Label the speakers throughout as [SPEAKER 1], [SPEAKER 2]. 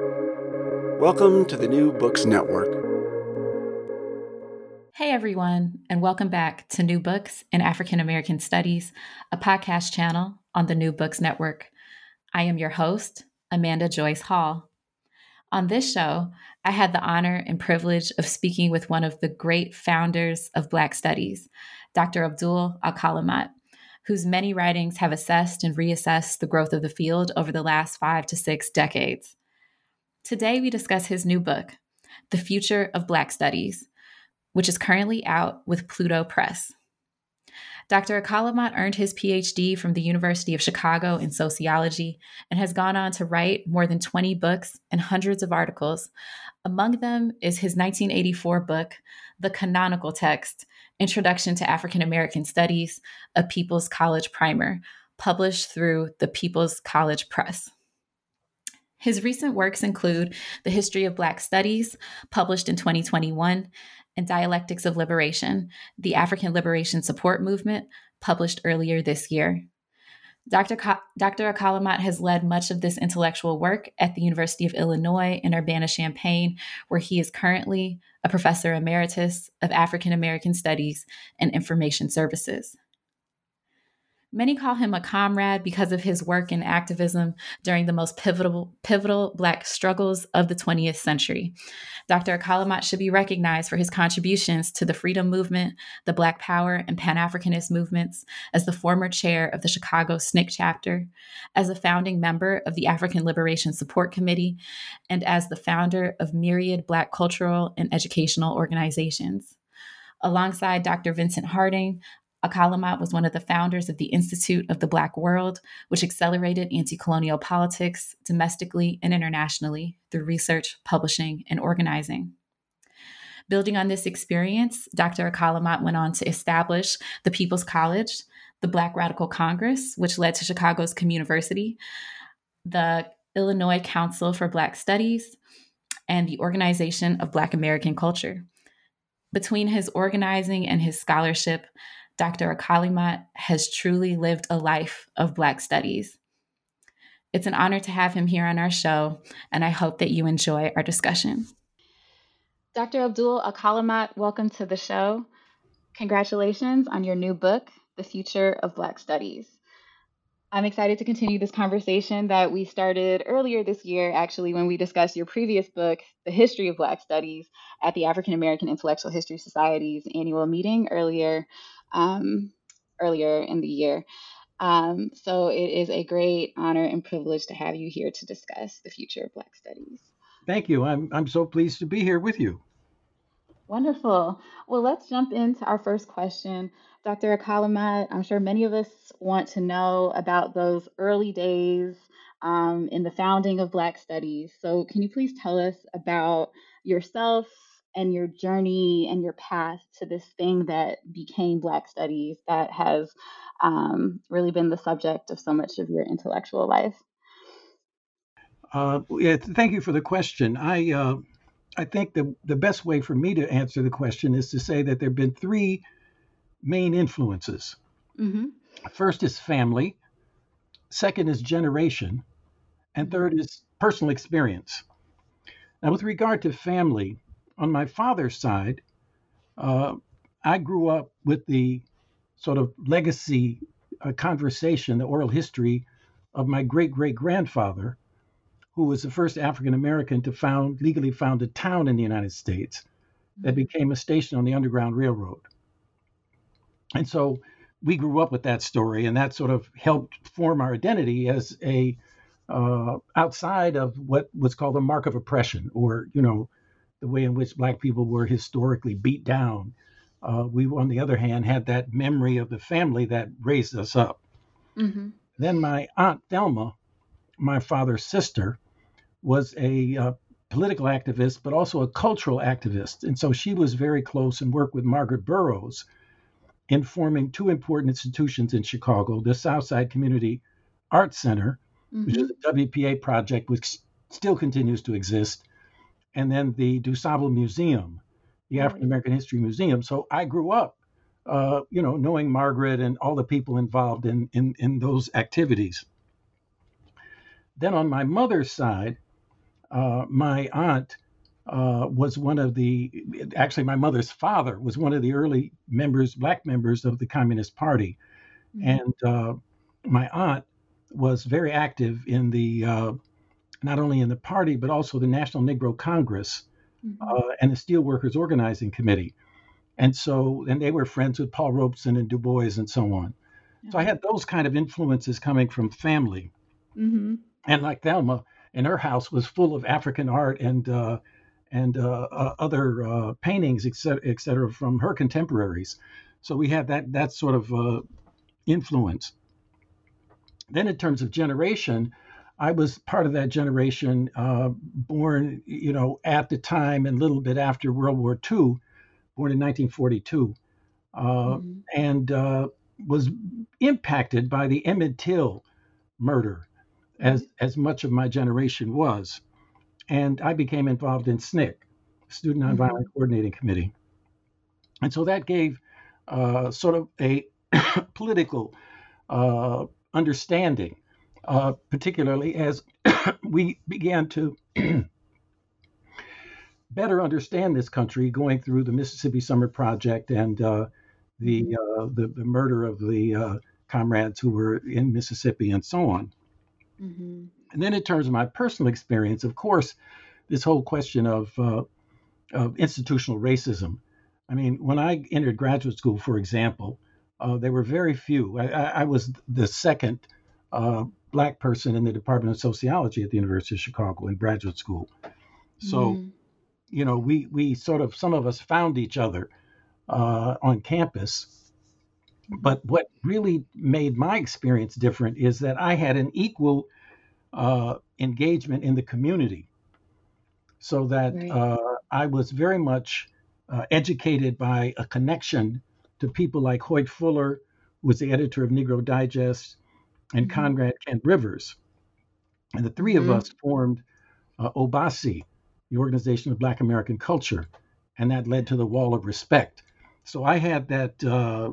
[SPEAKER 1] Welcome to the New Books Network.
[SPEAKER 2] Hey, everyone, and welcome back to New Books in African American Studies, a podcast channel on the New Books Network. I am your host, Amanda Joyce Hall. On this show, I had the honor and privilege of speaking with one of the great founders of Black Studies, Dr. Abdul Alkalimat, whose many writings have assessed and reassessed the growth of the field over the last five to six decades. Today, we discuss his new book, The Future of Black Studies, which is currently out with Pluto Press. Dr. Alkalimat earned his PhD from the University of Chicago in sociology and has gone on to write more than 20 books and hundreds of articles. Among them is his 1984 book, The Canonical Text Introduction to African American Studies, a People's College Primer, published through the People's College Press. His recent works include The History of Black Studies, published in 2021, and Dialectics of Liberation, the African Liberation Support Movement, published earlier this year. Dr. Ka- Dr. Alkalimat has led much of this intellectual work at the University of Illinois in Urbana Champaign, where he is currently a professor emeritus of African American Studies and Information Services. Many call him a comrade because of his work in activism during the most pivotal, pivotal Black struggles of the 20th century. Dr. Alkalimat should be recognized for his contributions to the freedom movement, the Black Power, and Pan Africanist movements, as the former chair of the Chicago SNCC chapter, as a founding member of the African Liberation Support Committee, and as the founder of myriad Black cultural and educational organizations. Alongside Dr. Vincent Harding, Alkalimat was one of the founders of the Institute of the Black World, which accelerated anti colonial politics domestically and internationally through research, publishing, and organizing. Building on this experience, Dr. Alkalimat went on to establish the People's College, the Black Radical Congress, which led to Chicago's Communiversity, the Illinois Council for Black Studies, and the Organization of Black American Culture. Between his organizing and his scholarship, Dr. Alkalimat has truly lived a life of Black studies. It's an honor to have him here on our show, and I hope that you enjoy our discussion. Dr. Abdul Alkalimat, welcome to the show. Congratulations on your new book, The Future of Black Studies. I'm excited to continue this conversation that we started earlier this year, actually, when we discussed your previous book, The History of Black Studies, at the African American Intellectual History Society's annual meeting earlier um, earlier in the year. Um, so it is a great honor and privilege to have you here to discuss the future of Black Studies.
[SPEAKER 3] Thank you. I'm, I'm so pleased to be here with you.
[SPEAKER 2] Wonderful. Well, let's jump into our first question. Dr. Alkalimat, I'm sure many of us want to know about those early days um, in the founding of Black Studies. So, can you please tell us about yourself and your journey and your path to this thing that became Black Studies that has um, really been the subject of so much of your intellectual life?
[SPEAKER 3] Uh, yeah, thank you for the question. I uh, I think the the best way for me to answer the question is to say that there have been three main influences. Mm-hmm. First is family, second is generation, and third is personal experience. Now, with regard to family, on my father's side, uh, I grew up with the sort of legacy uh, conversation, the oral history of my great great grandfather, who was the first African American to found legally found a town in the United States that mm-hmm. became a station on the Underground Railroad. And so we grew up with that story, and that sort of helped form our identity as a uh, outside of what was called a mark of oppression, or you know, the way in which black people were historically beat down. Uh, we, on the other hand, had that memory of the family that raised us up. Mm-hmm. Then my aunt Thelma, my father's sister, was a uh, political activist, but also a cultural activist. And so she was very close and worked with Margaret Burroughs in forming two important institutions in Chicago the Southside Community Arts Center, mm-hmm. which is a WPA project which still continues to exist, and then the DuSable Museum, the African American History Museum. So I grew up, uh, you know, knowing Margaret and all the people involved in, in, in those activities. Then on my mother's side, uh, my aunt uh, was one of the, actually, my mother's father was one of the early members, black members of the Communist Party. Mm-hmm. And uh, my aunt was very active in the, uh, not only in the party, but also the National Negro Congress mm-hmm. Uh, and the Steelworkers Organizing Committee. And so, and they were friends with Paul Robeson and Du Bois and so on. Yeah. So I had those kind of influences coming from family. Mm-hmm. And like Thelma, and her house was full of African art and uh, and uh, uh, other uh, paintings, et cetera, et cetera, from her contemporaries. So we had that that sort of uh, influence. Then, in terms of generation, I was part of that generation, uh, born, you know, at the time and a little bit after World War II, born in 1942, uh, mm-hmm. and was impacted by the Emmett Till murder, as mm-hmm. as much of my generation was and I became involved in SNCC, Student Nonviolent mm-hmm. Coordinating Committee. And so that gave uh, sort of a political uh, understanding, uh, particularly as we began to better understand this country going through the Mississippi Summer Project and uh, the, uh, the, the murder of the uh, comrades who were in Mississippi and so on. Mm-hmm. And then, in terms of my personal experience, of course, this whole question of, uh, of institutional racism. I mean, when I entered graduate school, for example, uh, there were very few. I, I was the second uh, black person in the Department of Sociology at the University of Chicago in graduate school. So, mm. you know, we we sort of some of us found each other uh, on campus. But what really made my experience different is that I had an equal uh, engagement in the community so that right. uh, I was very much uh, educated by a connection to people like Hoyt Fuller, who was the editor of Negro Digest, and mm-hmm. Conrad Kent Rivers. And the 3 mm-hmm. of us formed uh, OBAC, the Organization of Black American Culture, and that led to the Wall of Respect. So I had that uh,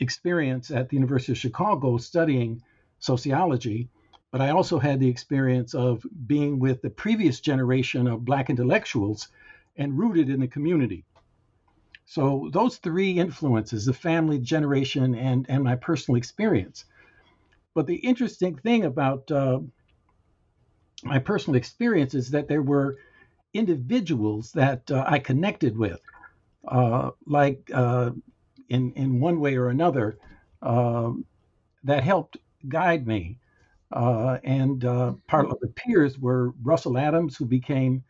[SPEAKER 3] experience at the University of Chicago studying sociology but I also had the experience of being with the previous generation of Black intellectuals and rooted in the community. So those three influences, the family generation and, and my personal experience. But the interesting thing about uh, my personal experience is that there were individuals that uh, I connected with, uh, like uh, in, in one way or another, uh, that helped guide me. Uh, and uh, part of the peers were Russell Adams, who became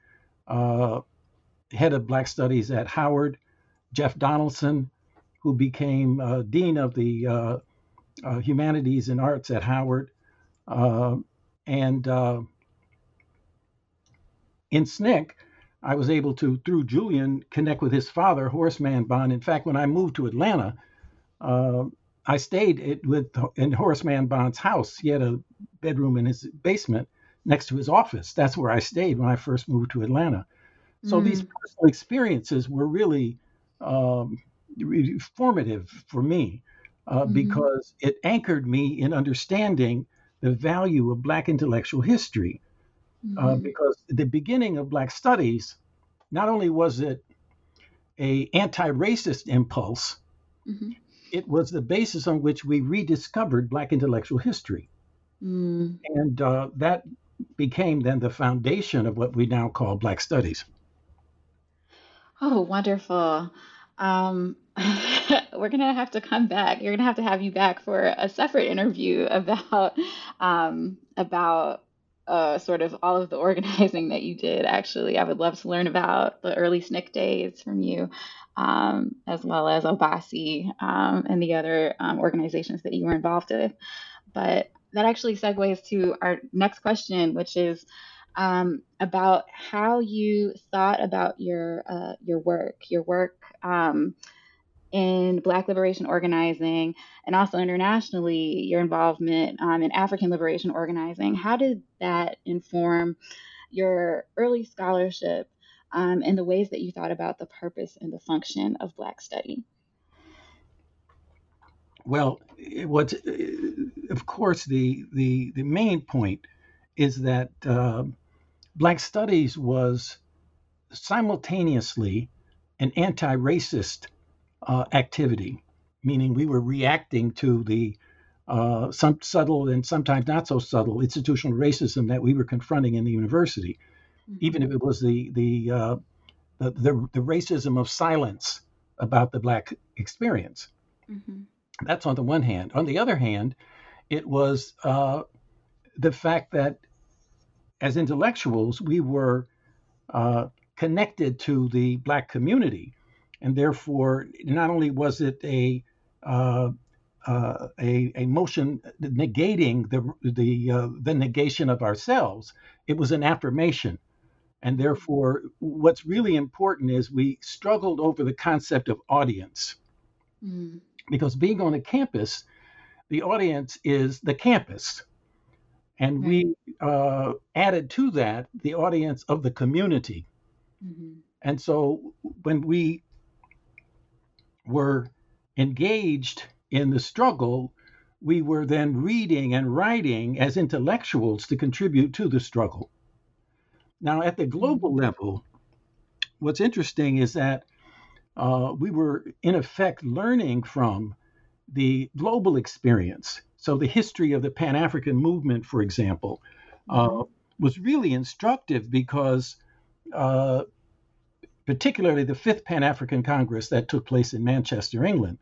[SPEAKER 3] head of Black Studies at Howard, Jeff Donaldson, who became dean of the uh, uh, Humanities and Arts at Howard, and in SNCC, I was able to, through Julian, connect with his father, Horace Mann Bond. In fact, when I moved to Atlanta, I stayed with in Horace Mann Bond's house. He had a bedroom in his basement next to his office. That's where I stayed when I first moved to Atlanta. So mm. these personal experiences were really, um, really formative for me uh, mm-hmm. because it anchored me in understanding the value of Black intellectual history. Uh, mm-hmm. Uh, because the beginning of Black studies, not only was it a anti-racist impulse, mm-hmm it was the basis on which we rediscovered Black intellectual history. Mm. And uh, that became then the foundation of what we now call Black Studies.
[SPEAKER 4] Oh, wonderful. Um, we're to have to come back. You're to have to have you back for a separate interview about um, about uh, sort of all of the organizing that you did. Actually, I would love to learn about the early SNCC days from you um, as well as OBAC um, and the other um, organizations that you were involved with. But that actually segues to our next question, which is um, about how you thought about your uh, your work, your work um, in Black liberation organizing, and also internationally, your involvement um, in African liberation organizing. How did that inform your early scholarship um, and the ways that you thought about the purpose and the function of Black study?
[SPEAKER 3] Well, what, of course, the, the, the main point is that uh, Black Studies was simultaneously an anti racist uh, activity, meaning we were reacting to the uh, some subtle and sometimes not so subtle institutional racism that we were confronting in the university, mm-hmm. even if it was the the, uh, the, the the racism of silence about the black experience. Mm-hmm. That's on the one hand. On the other hand, it was uh, the fact that as intellectuals we were uh, connected to the black community, and therefore not only was it a uh, uh, a, a motion negating the the uh, the negation of ourselves. It was an affirmation, and therefore, what's really important is we struggled over the concept of audience, mm. because being on a campus, the audience is the campus, and mm. we uh, added to that the audience of the community, mm-hmm. and so when we were engaged in the struggle, we were then reading and writing as intellectuals to contribute to the struggle. Now, at the global mm-hmm. level, what's interesting is that uh, we were, in effect, learning from the global experience. So, the history of the Pan African movement, for example, uh, mm-hmm. was really instructive because, uh, particularly the Fifth Pan African Congress that took place in Manchester, England,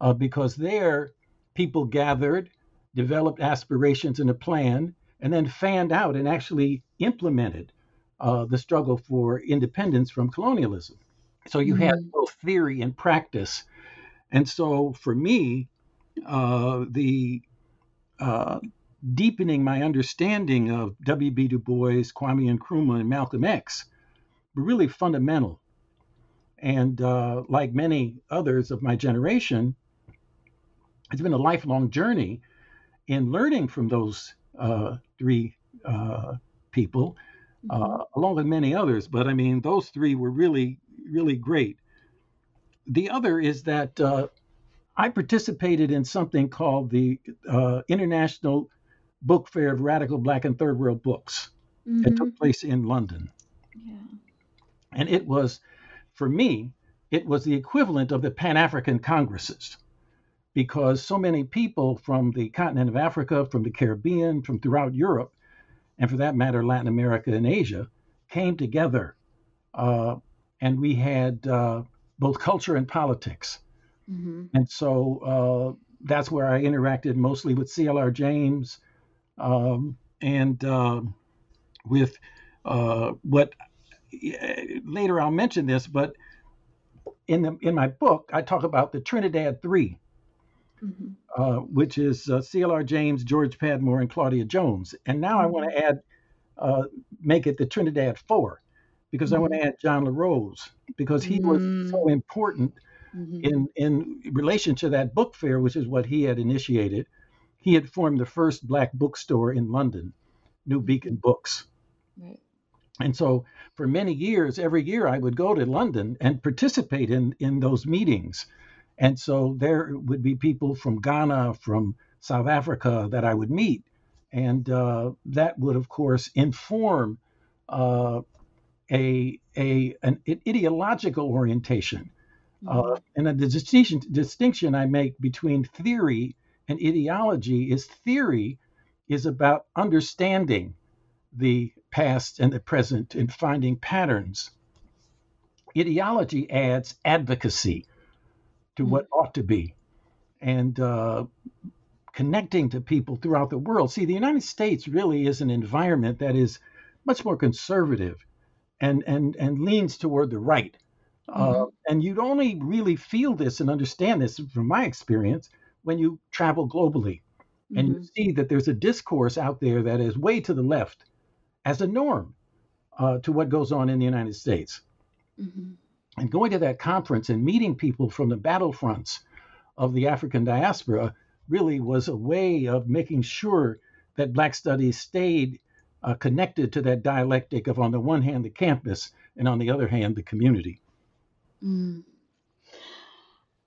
[SPEAKER 3] uh, because there people gathered, developed aspirations and a plan, and then fanned out and actually implemented uh, the struggle for independence from colonialism. So you mm-hmm. had both theory and practice. And so for me, uh, the uh, deepening my understanding of W.B. Du Bois, Kwame Nkrumah, and Malcolm X really fundamental. And uh, like many others of my generation, it's been a lifelong journey in learning from those uh, three uh, people, uh, mm-hmm. along with many others. But I mean, those three were really, really great. The other is that uh, I participated in something called the uh, International Book Fair of Radical Black and Third World Books. Mm-hmm. It took place in London. Yeah. And it was, for me, it was the equivalent of the Pan African Congresses because so many people from the continent of Africa, from the Caribbean, from throughout Europe, and for that matter, Latin America and Asia, came together. Uh, and we had uh, both culture and politics. Mm-hmm. And so uh, that's where I interacted mostly with CLR James um, and um, with uh, what later I'll mention this, but in the, in my book I talk about the Trinidad Three, mm-hmm. uh, which is uh, CLR James, George Padmore, and Claudia Jones. And now mm-hmm. I want to add, uh, make it the Trinidad Four, because mm-hmm. I want to add John La Rose because he was so mm. important mm-hmm. in in relation to that book fair, which is what he had initiated. He had formed the first black bookstore in London, New mm-hmm. Beacon Books. Right. And so for many years, every year I would go to London and participate in, in those meetings. And so there would be people from Ghana, from South Africa that I would meet. And uh, that would, of course, inform uh, a, a, an ideological orientation. Uh, mm-hmm. Uh, and the distinction, distinction I make between theory and ideology is theory is about understanding the past and the present and finding patterns. Ideology adds advocacy to what mm-hmm. ought to be and uh, connecting to people throughout the world. See, the United States really is an environment that is much more conservative and, and, and leans toward the right. Uh, mm-hmm. Uh, and you'd only really feel this and understand this from my experience when you travel globally mm-hmm. and you mm-hmm. see that there's a discourse out there that is way to the left as a norm uh, to what goes on in the United States. Mm-hmm and going to that conference and meeting people from the battlefronts of the African diaspora really was a way of making sure that Black Studies stayed uh, connected to that dialectic of, on the one hand, the campus, and on the other hand, the community. Mm.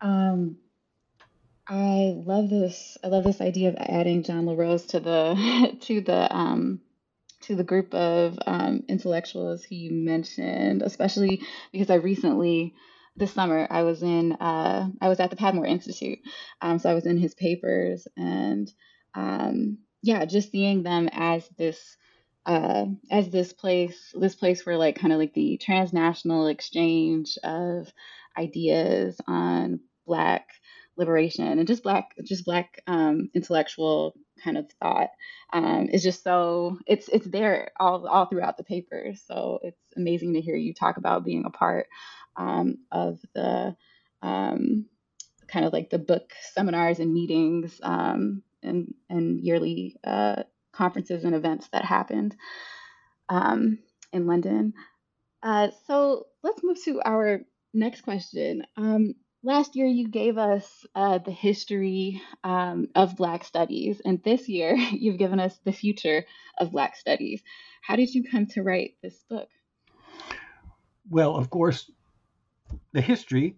[SPEAKER 4] Um, I love this. I love this idea of adding John La Rose to the to the um, to the group of um, intellectuals he mentioned, especially because I recently, this summer, I was in, uh, I was at the Padmore Institute, um, so I was in his papers, and um, yeah, just seeing them as this. Uh, as this place, this place where like kind of like the transnational exchange of ideas on Black liberation and just black just black um, intellectual kind of thought um, is just so it's it's there all all throughout the papers. So it's amazing to hear you talk about being a part um, of the um, kind of like the book seminars and meetings um, and and yearly uh, conferences and events that happened um, in London. Uh, so let's move to our next question. Um, last year you gave us uh, the history um, of Black studies, and this year you've given us the future of Black studies. How did you come to write this book?
[SPEAKER 3] Well, of course, the history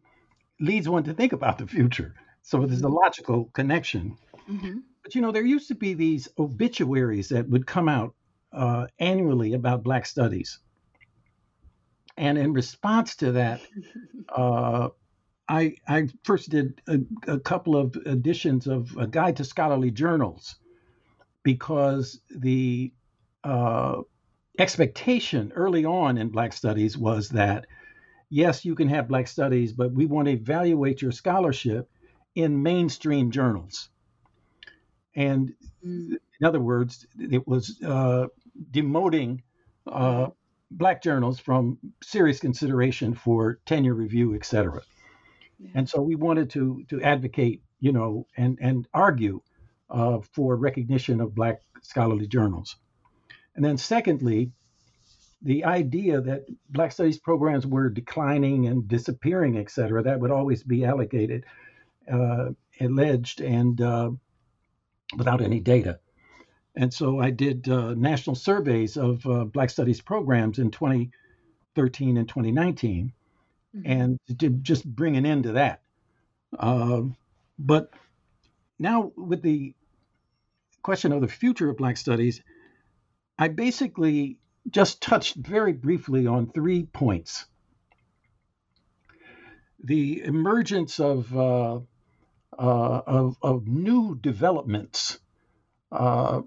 [SPEAKER 3] leads one to think about the future. So there's a logical connection. Mm-hmm. But you know, there used to be these obituaries that would come out uh, annually about Black studies. And in response to that, uh, I, I first did a, a, couple of editions of a guide to scholarly journals because the uh, expectation early on in Black Studies was that yes, you can have Black Studies, but we want to evaluate your scholarship in mainstream journals. And mm. in other words, it was uh, demoting uh, Black journals from serious consideration for tenure review, et cetera. And so we wanted to to advocate, you know, and and argue uh, for recognition of Black scholarly journals. And then secondly, the idea that Black Studies programs were declining and disappearing, et cetera, that would always be allocated, uh, alleged, and uh, without any data. And so I did uh, national surveys of uh, Black Studies programs in 2013 and 2019 mm-hmm. and to just bring an end to that. Uh, but now, with the question of the future of Black Studies, I basically just touched very briefly on three points. The emergence of, uh, uh, of, of, new developments uh,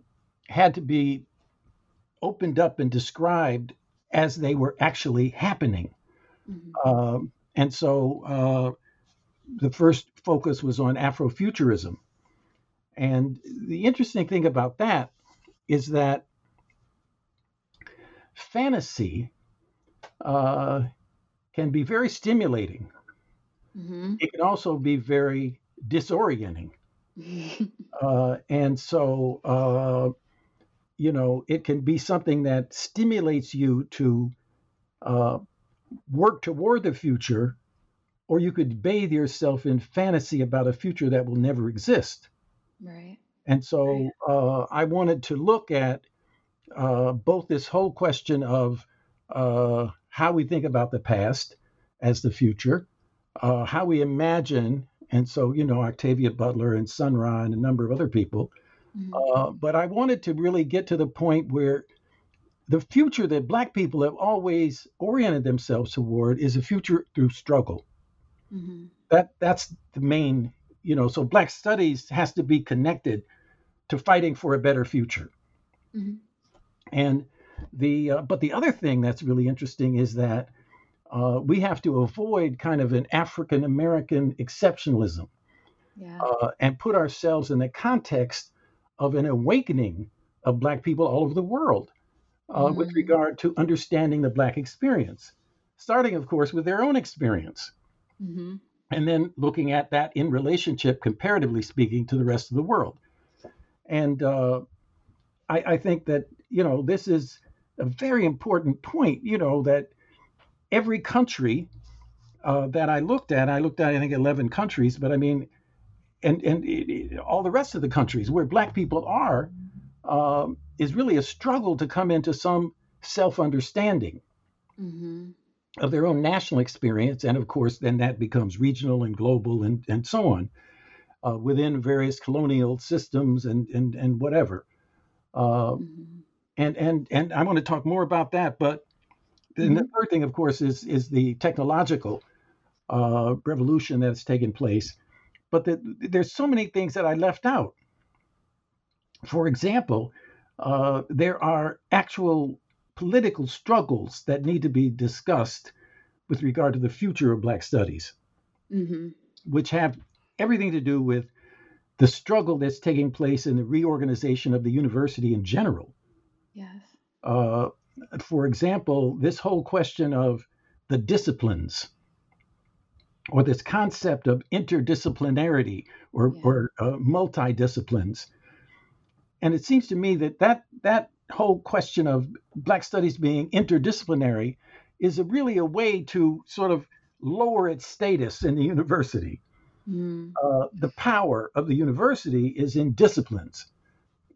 [SPEAKER 3] had to be opened up and described as they were actually happening. Mm-hmm. Um, and so uh, the first focus was on Afrofuturism. And the interesting thing about that is that fantasy uh, can be very stimulating. Mm-hmm. It can also be very disorienting. uh, and so, uh, you know, it can be something that stimulates you to uh, work toward the future, or you could bathe yourself in fantasy about a future that will never exist.
[SPEAKER 4] Right.
[SPEAKER 3] And so right. Uh, I wanted to look at uh, both this whole question of uh, how we think about the past as the future, uh, how we imagine, and so, you know, Octavia Butler and Sun Ra and a number of other people. Mm-hmm. Uh, but I wanted to really get to the point where the future that Black people have always oriented themselves toward is a future through struggle. Mm-hmm. That that's the main, you know. So Black studies has to be connected to fighting for a better future. Mm-hmm. And the uh, but the other thing that's really interesting is that uh, we have to avoid kind of an African American exceptionalism yeah. uh, and put ourselves in the context of an awakening of Black people all over the world uh, mm-hmm. with regard to understanding the Black experience, starting, of course, with their own experience. Mm-hmm. And then looking at that in relationship, comparatively speaking, to the rest of the world. And uh, I, I think that, you know, this is a very important point, you know, that every country uh, that I looked at, I looked at, I think, 11 countries, but I mean, and, and it, it, all the rest of the countries where Black people are, um, is really a struggle to come into some self understanding mm-hmm. of their own national experience. And of course, then that becomes regional and global and, and so on uh, within various colonial systems and, and, and whatever. Uh, mm-hmm. and and and I want to talk more about that. But then the third thing, of course, is is the technological uh, revolution that's taken place. But the, there's so many things that I left out. For example, uh, there are actual political struggles that need to be discussed with regard to the future of Black studies,
[SPEAKER 4] Mm-hmm.
[SPEAKER 3] which have everything to do with the struggle that's taking place in the reorganization of the university in general.
[SPEAKER 4] Yes.
[SPEAKER 3] Uh, for example, this whole question of the disciplines or this concept of interdisciplinarity or,
[SPEAKER 4] Yeah.
[SPEAKER 3] or uh, multidisciplines. And it seems to me that, that that whole question of Black studies being interdisciplinary is a, really a way to sort of lower its status in the university.
[SPEAKER 4] Mm.
[SPEAKER 3] Uh, the power of the university is in disciplines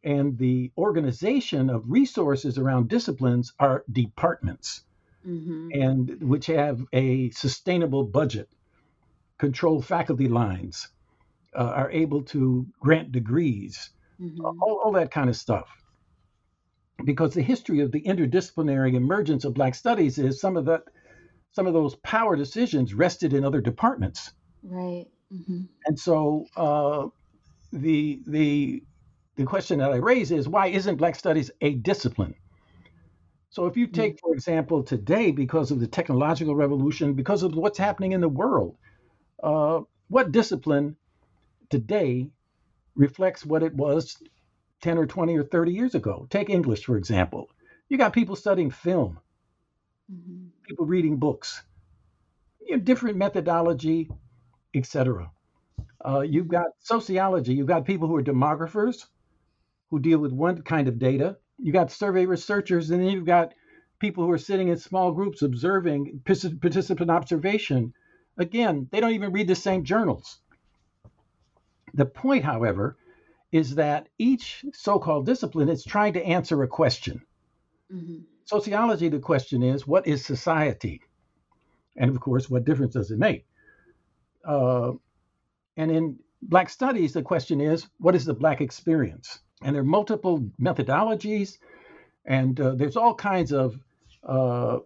[SPEAKER 3] and the organization of resources around disciplines are departments
[SPEAKER 4] Mm-hmm.
[SPEAKER 3] and which have a sustainable budget control faculty lines uh, are able to grant degrees
[SPEAKER 4] Mm-hmm.
[SPEAKER 3] all, all that kind of stuff because the history of the interdisciplinary emergence of black studies is some of that some of those power decisions rested in other departments
[SPEAKER 4] Right. Mm-hmm.
[SPEAKER 3] and so uh, the the the question that I raise is why isn't Black Studies a discipline? So if you take, for example, today, because of the technological revolution, because of what's happening in the world, uh, what discipline today reflects what it was 10 or 20 or 30 years ago? Take English, for example. You got people studying film,
[SPEAKER 4] Mm-hmm.
[SPEAKER 3] people reading books, you know, different methodology, etc. Uh, you've got sociology. You've got people who are demographers who deal with one kind of data. You've got survey researchers, and then you've got people who are sitting in small groups observing partic- participant observation. Again, they don't even read the same journals. The point, however, is that each so-called discipline is trying to answer a question.
[SPEAKER 4] Mm-hmm.
[SPEAKER 3] Sociology, the question is, what is society? And of course, what difference does it make? Uh, and in Black studies, the question is, what is the Black experience? And there are multiple methodologies, and uh, there's all kinds of uh,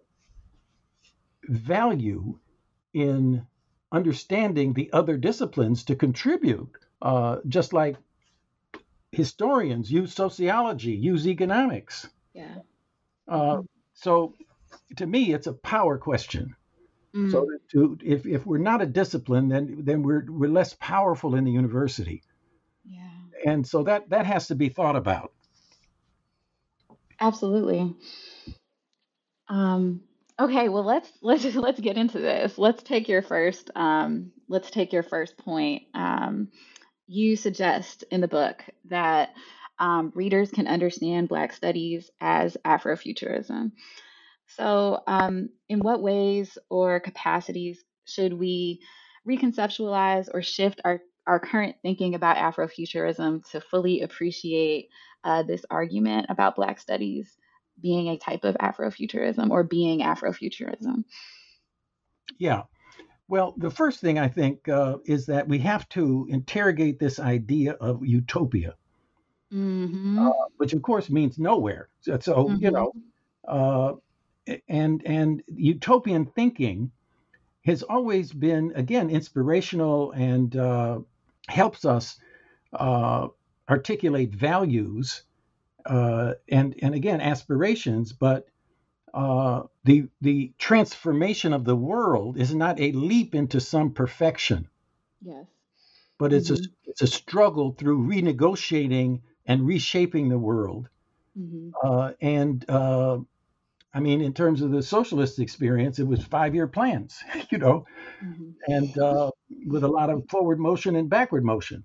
[SPEAKER 3] value in understanding the other disciplines to contribute, uh, just like historians use sociology, use economics.
[SPEAKER 4] Yeah.
[SPEAKER 3] Uh, so to me, it's a power question.
[SPEAKER 4] Mm.
[SPEAKER 3] So to if, if we're not a discipline, then then we're we're less powerful in the university,
[SPEAKER 4] yeah.
[SPEAKER 3] and so that that has to be thought about.
[SPEAKER 4] Absolutely. Um, okay, well let's let's let's get into this. Let's take your first um, let's take your first point. Um, you suggest in the book that um, readers can understand Black studies as Afrofuturism. So, um, in what ways or capacities should we reconceptualize or shift our, our current thinking about Afrofuturism to fully appreciate uh, this argument about Black studies being a type of Afrofuturism or being Afrofuturism?
[SPEAKER 3] Yeah. Well, the first thing I think uh, is that we have to interrogate this idea of utopia,
[SPEAKER 4] Mm-hmm.
[SPEAKER 3] uh, which of course means nowhere. So, so you know, uh, and and utopian thinking has always been again inspirational and uh, helps us uh, articulate values uh, and and again aspirations, but uh, the the transformation of the world is not a leap into some perfection,
[SPEAKER 4] Yes.
[SPEAKER 3] but it's a it's a struggle through renegotiating and reshaping the world.
[SPEAKER 4] Mm-hmm.
[SPEAKER 3] Uh, and uh, I mean, in terms of the socialist experience, it was five year plans, you know,
[SPEAKER 4] Mm-hmm.
[SPEAKER 3] and uh, with a lot of forward motion and backward motion.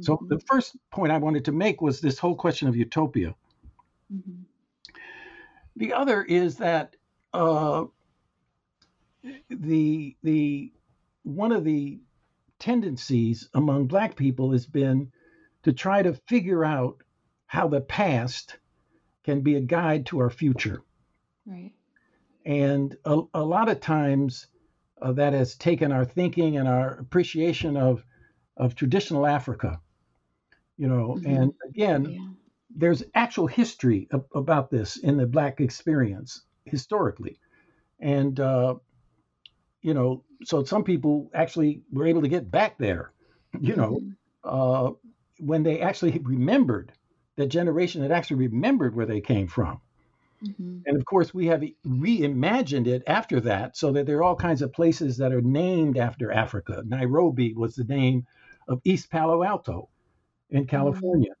[SPEAKER 3] So
[SPEAKER 4] Mm-hmm.
[SPEAKER 3] the first point I wanted to make was this whole question of utopia.
[SPEAKER 4] Mm-hmm.
[SPEAKER 3] The other is that uh, the the one of the tendencies among Black people has been to try to figure out how the past can be a guide to our future.
[SPEAKER 4] Right.
[SPEAKER 3] And a, a lot of times uh, that has taken our thinking and our appreciation of, of traditional Africa. You know,
[SPEAKER 4] Mhm.
[SPEAKER 3] and again,
[SPEAKER 4] Yeah.
[SPEAKER 3] There's actual history ab- about this in the black experience historically, and uh, you know, so some people actually were able to get back there, you know,
[SPEAKER 4] Mhm.
[SPEAKER 3] uh, when they actually remembered that generation that actually remembered where they came from.
[SPEAKER 4] Mhm.
[SPEAKER 3] And of course, we have reimagined it after that so that there are all kinds of places that are named after Africa. Nairobi was the name of East Palo Alto in California,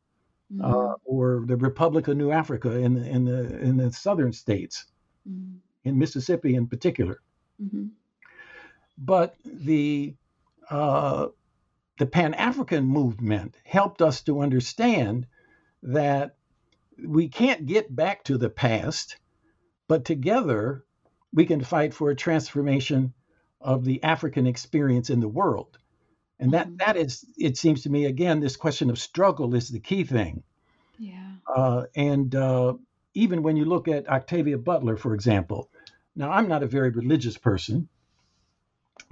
[SPEAKER 4] Mhm.
[SPEAKER 3] uh, or the Republic of New Africa in the, in the, in the southern states,
[SPEAKER 4] Mhm.
[SPEAKER 3] in Mississippi in particular.
[SPEAKER 4] Mhm.
[SPEAKER 3] But the, uh, the Pan African movement helped us to understand that we can't get back to the past, but together we can fight for a transformation of the African experience in the world. And that,
[SPEAKER 4] Mhm.
[SPEAKER 3] that is, it seems to me, again, this question of struggle is the key thing.
[SPEAKER 4] Yeah.
[SPEAKER 3] Uh, and uh, even when you look at Octavia Butler, for example, now I'm not a very religious person,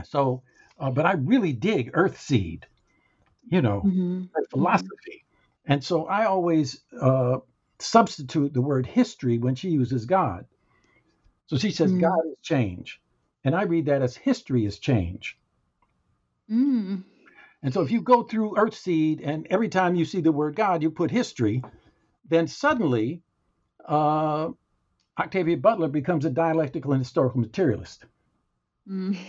[SPEAKER 3] so, uh, but I really dig Earthseed, you know,
[SPEAKER 4] Mhm.
[SPEAKER 3] her philosophy. And so I always uh, substitute the word history when she uses God. So she says,
[SPEAKER 4] Mm.
[SPEAKER 3] God is change. And I read that as history is change.
[SPEAKER 4] Mm.
[SPEAKER 3] And so if you go through Earthseed and every time you see the word God, you put history, then suddenly uh, Octavia Butler becomes a dialectical and historical materialist.
[SPEAKER 4] Mm.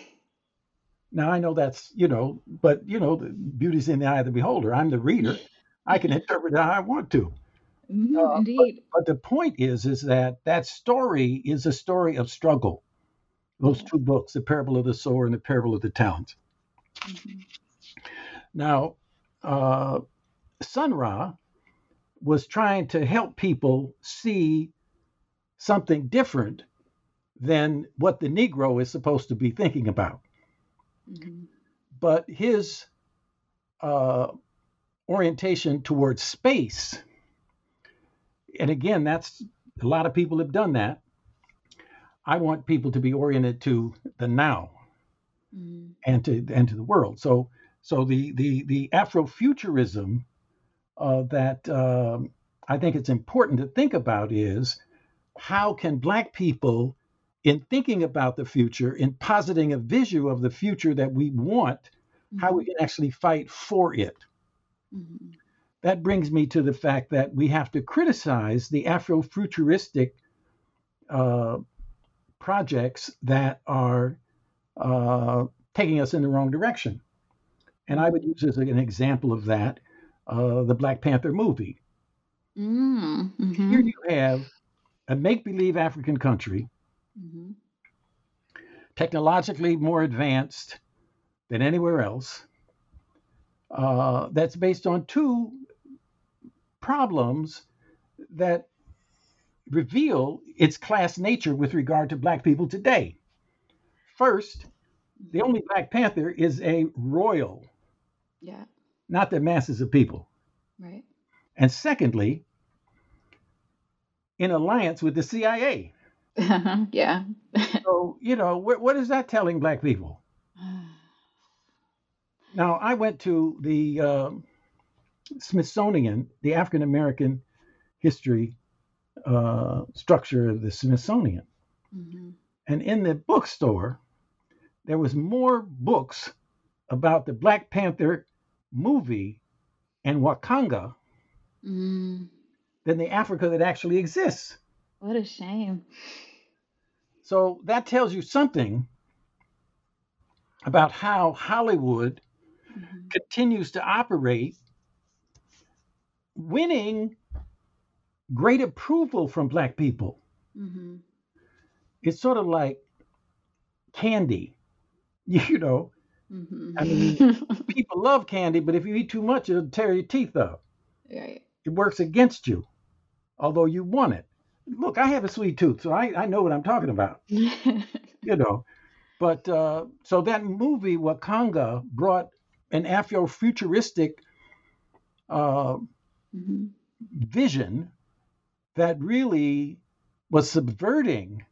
[SPEAKER 3] Now I know that's, you know, but you know, the beauty's in the eye of the beholder. I'm the reader. I can interpret how I want to.
[SPEAKER 4] Mhm,
[SPEAKER 3] Uh,
[SPEAKER 4] Indeed.
[SPEAKER 3] But the point is, is that that story is a story of struggle. Those two books, the parable of the sower and the parable of the talents.
[SPEAKER 4] Mhm.
[SPEAKER 3] Now, uh, Sun Ra was trying to help people see something different than what the Negro is supposed to be thinking about.
[SPEAKER 4] Mhm.
[SPEAKER 3] But his uh, orientation towards space, and again, that's a lot of people have done that. I want people to be oriented to the now
[SPEAKER 4] Mhm.
[SPEAKER 3] and to and to the world. So so the the the Afrofuturism uh, that um, I think it's important to think about is how can Black people, in thinking about the future, in positing a vision of the future that we want, how we can actually fight for it.
[SPEAKER 4] Mhm.
[SPEAKER 3] That brings me to the fact that we have to criticize the Afrofuturistic uh, projects that are uh, taking us in the wrong direction. And I would use as an example of that uh, the Black Panther movie.
[SPEAKER 4] Mm.
[SPEAKER 3] Here
[SPEAKER 4] Mhm.
[SPEAKER 3] you have a make believe African country,
[SPEAKER 4] Mhm.
[SPEAKER 3] technologically more advanced than anywhere else, uh, that's based on two problems that reveal its class nature with regard to Black people today. First, the only Black Panther is a royal,
[SPEAKER 4] Yeah.
[SPEAKER 3] not the masses of people.
[SPEAKER 4] Right.
[SPEAKER 3] And secondly, in alliance with the CIA.
[SPEAKER 4] yeah.
[SPEAKER 3] So, you know, what, what is that telling Black people? Now, I went to the um Smithsonian, the African American history uh, structure of the Smithsonian.
[SPEAKER 4] Mhm.
[SPEAKER 3] And in the bookstore, there was more books about the Black Panther movie and Wakanda
[SPEAKER 4] Mm.
[SPEAKER 3] than the Africa that actually exists.
[SPEAKER 4] What a shame.
[SPEAKER 3] So that tells you something about how Hollywood
[SPEAKER 4] Mhm.
[SPEAKER 3] continues to operate, winning great approval from Black people.
[SPEAKER 4] Mhm.
[SPEAKER 3] It's sort of like candy, you know.
[SPEAKER 4] Mhm.
[SPEAKER 3] I mean- People love candy, but if you eat too much, it'll tear your teeth up.
[SPEAKER 4] right.
[SPEAKER 3] It works against you, although you want it. Look, I have a sweet tooth, so I, I know what I'm talking about, you know. But uh, so that movie, Wakanda, brought an Afrofuturistic uh,
[SPEAKER 4] Mhm.
[SPEAKER 3] vision that really was subverting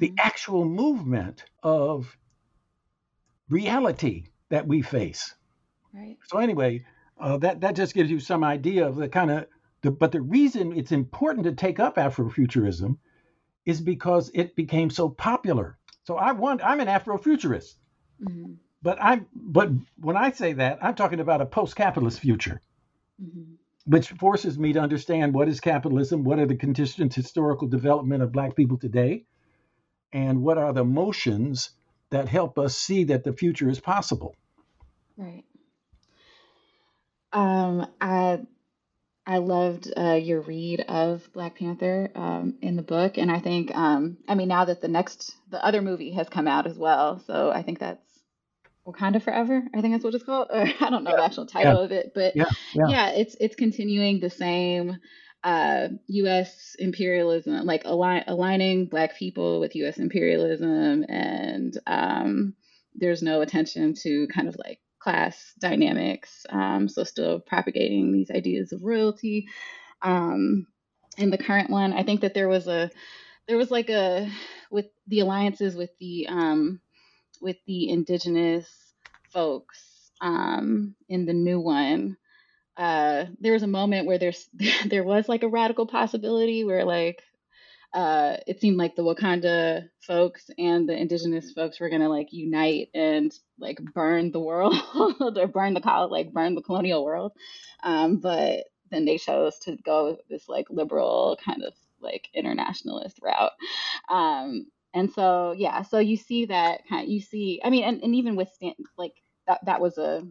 [SPEAKER 3] the
[SPEAKER 4] Mhm.
[SPEAKER 3] actual movement of reality that we face.
[SPEAKER 4] Right.
[SPEAKER 3] So anyway, uh, that that just gives you some idea of the kind of The, but the reason it's important to take up Afrofuturism is because it became so popular. So I want I'm an Afrofuturist. Mm-hmm. But I'm but when I say that, I'm talking about a post-capitalist future. Mm-hmm. Which forces me to understand what is capitalism, what are the conditions historical development of black people today, and what are the motions that help us see that the future is possible.
[SPEAKER 4] Right. Um, I I loved uh, your read of Black Panther um, in the book, and I think um, I mean now that the next the other movie has come out as well, so I think that's Wakanda Forever. I think that's what it's called. Or I don't know yeah. the actual title yeah. of it, but yeah. yeah, it's it's continuing the same uh, U.S. imperialism, like align, aligning Black people with U.S. imperialism, and um, there's no attention to kind of like class dynamics. Um, so still propagating these ideas of royalty. Um, in the current one, I think that there was a there was like a with the alliances with the um, with the indigenous folks um, in the new one. Uh, there was a moment where there's there was like a radical possibility where like uh, it seemed like the Wakanda folks and the indigenous folks were gonna like unite and like burn the world or burn the col like burn the colonial world. Um, but then they chose to go this like liberal kind of like internationalist route. Um, and so yeah, so you see that kind of, you see, I mean, and, and even with like that that was a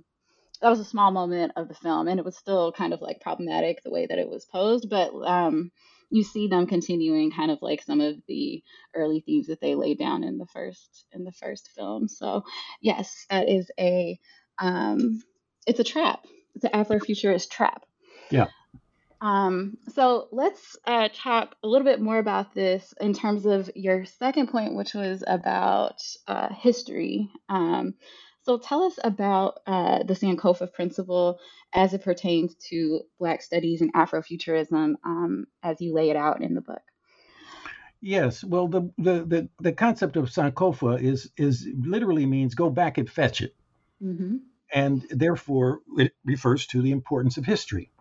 [SPEAKER 4] that was a small moment of the film and it was still kind of like problematic the way that it was posed, but um you see them continuing kind of like some of the early themes that they laid down in the first in the first film. So yes, that is a um, it's a trap. It's an Afrofuturist trap.
[SPEAKER 3] Yeah.
[SPEAKER 4] Um, so let's uh, talk a little bit more about this in terms of your second point, which was about uh, history. Um, so tell us about uh, the Sankofa principle as it pertains to Black studies and Afrofuturism um, as you lay it out in the book.
[SPEAKER 3] Yes, well, the, the, the, the concept of Sankofa is, is literally means go back and fetch it. Mm-hmm. And therefore, it refers to the importance of history.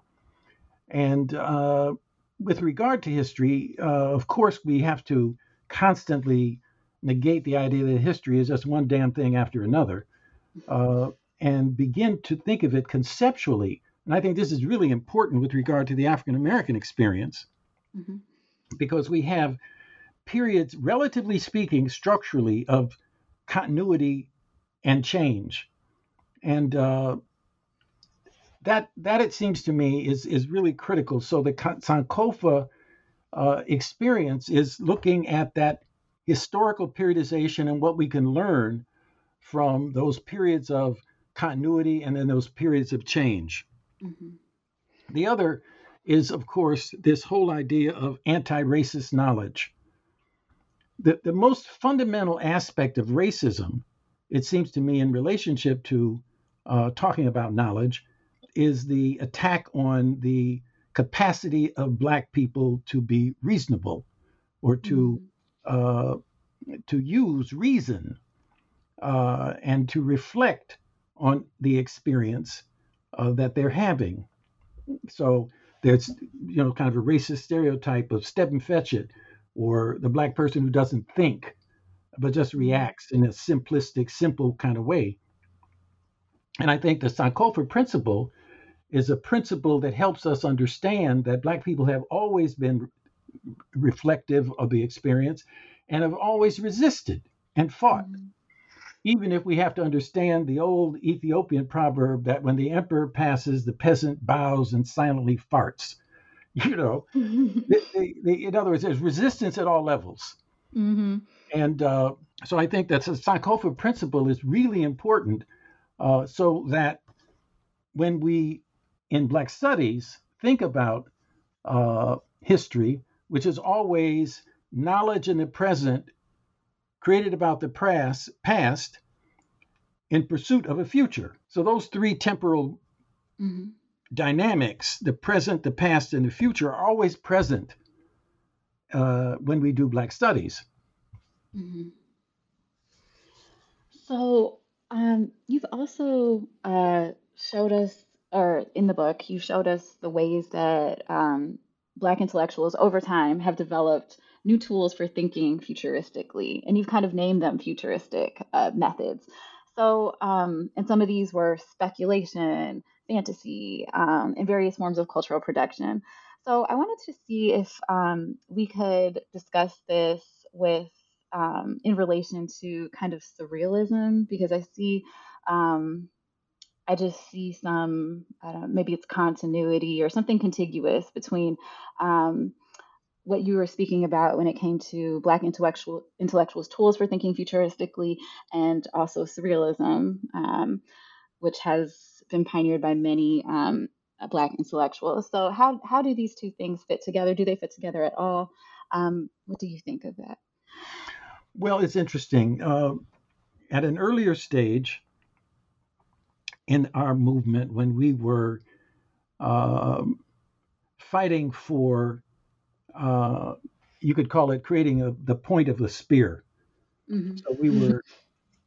[SPEAKER 3] And uh, with regard to history, uh, of course, we have to constantly negate the idea that history is just one damn thing after another uh, and begin to think of it conceptually. And I think this is really important with regard to the African American experience mm-hmm. because we have periods, relatively speaking, structurally, of continuity and change. And uh, that that it seems to me is is really critical. So the Sankofa uh, experience is looking at that historical periodization and what we can learn from those periods of continuity and then those periods of change. Mm-hmm. The other is, of course, this whole idea of anti racist knowledge. The, the most fundamental aspect of racism, it seems to me, in relationship to uh, talking about knowledge, is the attack on the capacity of Black people to be reasonable or to mm-hmm. uh, to use reason uh, and to reflect on the experience uh, that they're having. So there's, you know, kind of a racist stereotype of step and fetch it, or the black person who doesn't think, but just mm-hmm. reacts in a simplistic, simple kind of way. And I think the Sankofa principle is a principle that helps us understand that black people have always been reflective of the experience and have always resisted and fought. Mm-hmm even if we have to understand the old Ethiopian proverb that when the emperor passes, the peasant bows and silently farts. You know, they, they, they, in other words, there's resistance at all levels. Mm-hmm. And uh, so I think that the Sankofa principle is really important uh, so that when we in Black studies think about uh, history, which is always knowledge in the present created about the past, past in pursuit of a future. So those three temporal mm-hmm. dynamics, the present, the past, and the future, are always present uh, when we do Black studies. Mm-hmm.
[SPEAKER 4] So um, you've also uh, showed us or in the book, you showed us the ways that um, Black intellectuals over time have developed new tools for thinking futuristically, and you've kind of named them futuristic uh, methods. So, um, and some of these were speculation, fantasy, um, and various forms of cultural production. So, I wanted to see if um, we could discuss this with um, in relation to kind of surrealism, because I see um, I just see some, I don't know, maybe it's continuity or something contiguous between um, what you were speaking about when it came to Black intellectual intellectuals' tools for thinking futuristically, and also surrealism, um, which has been pioneered by many um, uh, Black intellectuals. So, how how do these two things fit together? Do they fit together at all? Um, what do you think of that?
[SPEAKER 3] Well, it's interesting. Uh, at an earlier stage, in our movement when we were uh, fighting for, uh, you could call it creating a, the point of the spear. Mm-hmm. So we were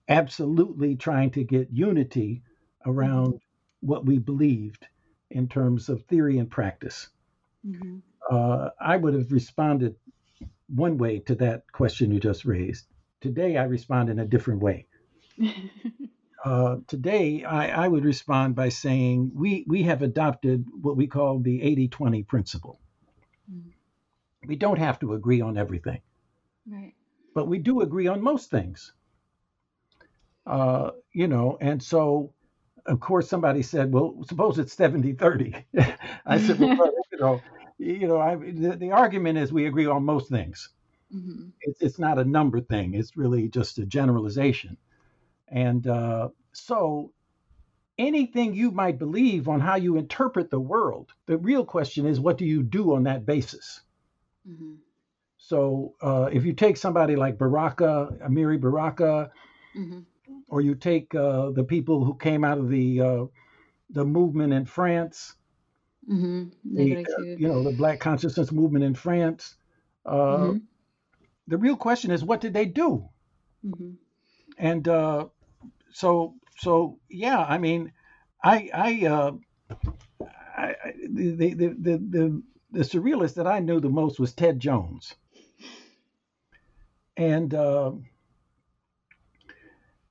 [SPEAKER 3] absolutely trying to get unity around what we believed in terms of theory and practice. Mm-hmm. Uh, I would have responded one way to that question you just raised. Today, I respond in a different way. Uh, today, I, I, would respond by saying we, we have adopted what we call the 80 20 principle. We don't have to agree on everything,
[SPEAKER 4] right.
[SPEAKER 3] but we do agree on most things. Uh, you know, and so, of course, somebody said, well, suppose it's 70 30. I said, well, you know, you know I, the, the, argument is we agree on most things. Mm-hmm. It's, it's not a number thing, it's really just a generalization. And uh, so, anything you might believe on how you interpret the world, the real question is, what do you do on that basis? Mm-hmm. So, uh, if you take somebody like Baraka, Amiri Baraka, mm-hmm. or you take uh, the people who came out of the uh, the movement in France, mm-hmm. the, uh, you know, the Black consciousness movement in France. Uh, mm-hmm. The real question is, what did they do? Mm-hmm. And uh, so so yeah, I mean, I I, uh, I the, the, the the surrealist that I knew the most was Ted Joans, and uh,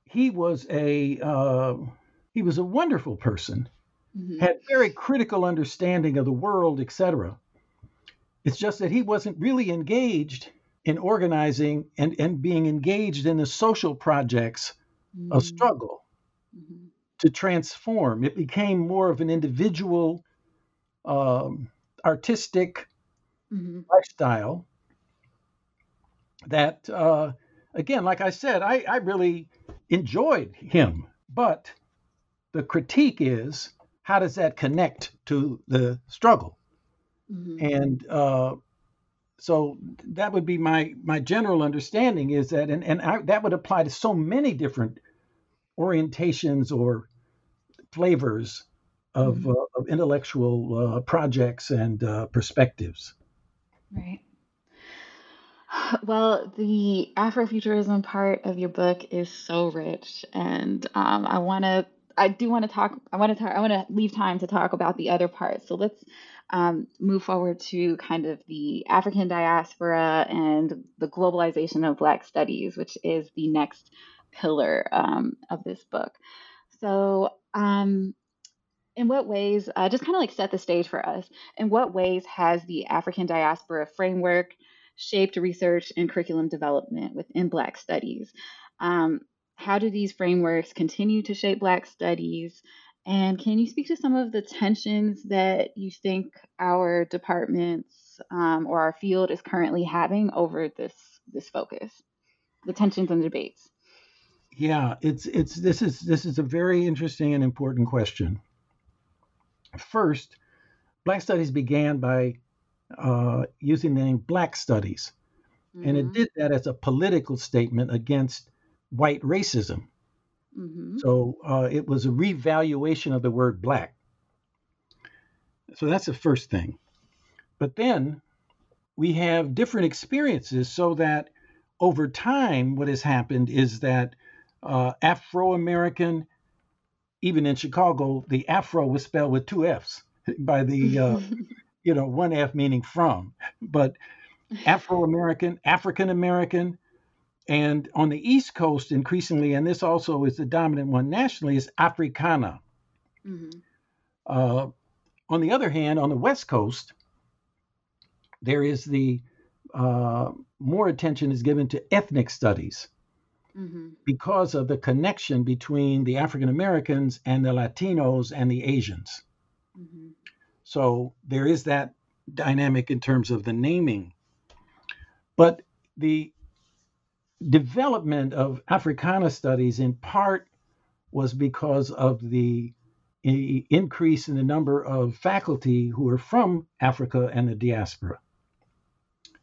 [SPEAKER 3] he was a uh, he was a wonderful person, mm-hmm. had very critical understanding of the world, etc. It's just that he wasn't really engaged in organizing and, and being engaged in the social projects mm-hmm. a struggle mm-hmm. to transform. It became more of an individual, um, artistic mm-hmm. lifestyle that, uh, again, like I said, I, I really enjoyed him. But the critique is how does that connect to the struggle? Mm-hmm. And uh, so that would be my my general understanding is that and and I, that would apply to so many different orientations or flavors of, mm-hmm. uh, of intellectual uh, projects and uh, perspectives
[SPEAKER 4] right well the afrofuturism part of your book is so rich and um, i want to i do want to talk i want to talk i want to leave time to talk about the other parts so let's um, move forward to kind of the African diaspora and the globalization of Black studies, which is the next pillar um, of this book. So, um, in what ways, uh, just kind of like set the stage for us, in what ways has the African diaspora framework shaped research and curriculum development within Black studies? Um, how do these frameworks continue to shape Black studies? And can you speak to some of the tensions that you think our departments um, or our field is currently having over this this focus, the tensions and debates?
[SPEAKER 3] Yeah, it's it's this is this is a very interesting and important question. First, Black Studies began by uh, using the name Black Studies, mm-hmm. and it mm-hmm. did that as a political statement against white racism. Mm-hmm. So uh, it was a revaluation of the word black. So that's the first thing. But then we have different experiences so that over time, what has happened is that uh, Afro American even in Chicago, the Afro was spelled with two F's by the, uh, you know, one F meaning from. But Afro American, African American, and on the East Coast, increasingly, and this also is the dominant one nationally, is Africana. Mm-hmm. Uh, on the other hand, on the West Coast, there is the uh, more attention is given to ethnic studies mm-hmm. because of the connection between the African Americans and the Latinos and the Asians. Mm-hmm. So there is that dynamic in terms of the naming. But the development of Africana studies in part was because of the increase in the number of faculty who are from Africa and the diaspora.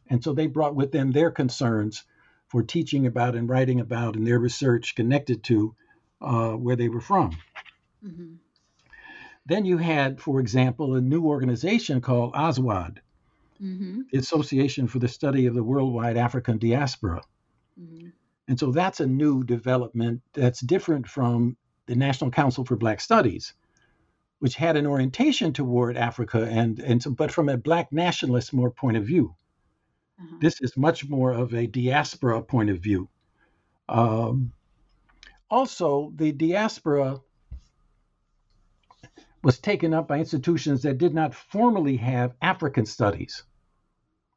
[SPEAKER 3] And so they brought with them their concerns for teaching about and writing about and their research connected to uh, where they were from. Mm-hmm. Then you had, for example, a new organization called ASWAD, mm-hmm. the Association for the Study of the Worldwide African Diaspora. Mm-hmm. And so that's a new development that's different from the National Council for Black Studies, which had an orientation toward Africa and, and so, but from a Black nationalist more point of view. Uh-huh. This is much more of a diaspora point of view. Um, also, the diaspora was taken up by institutions that did not formally have African studies.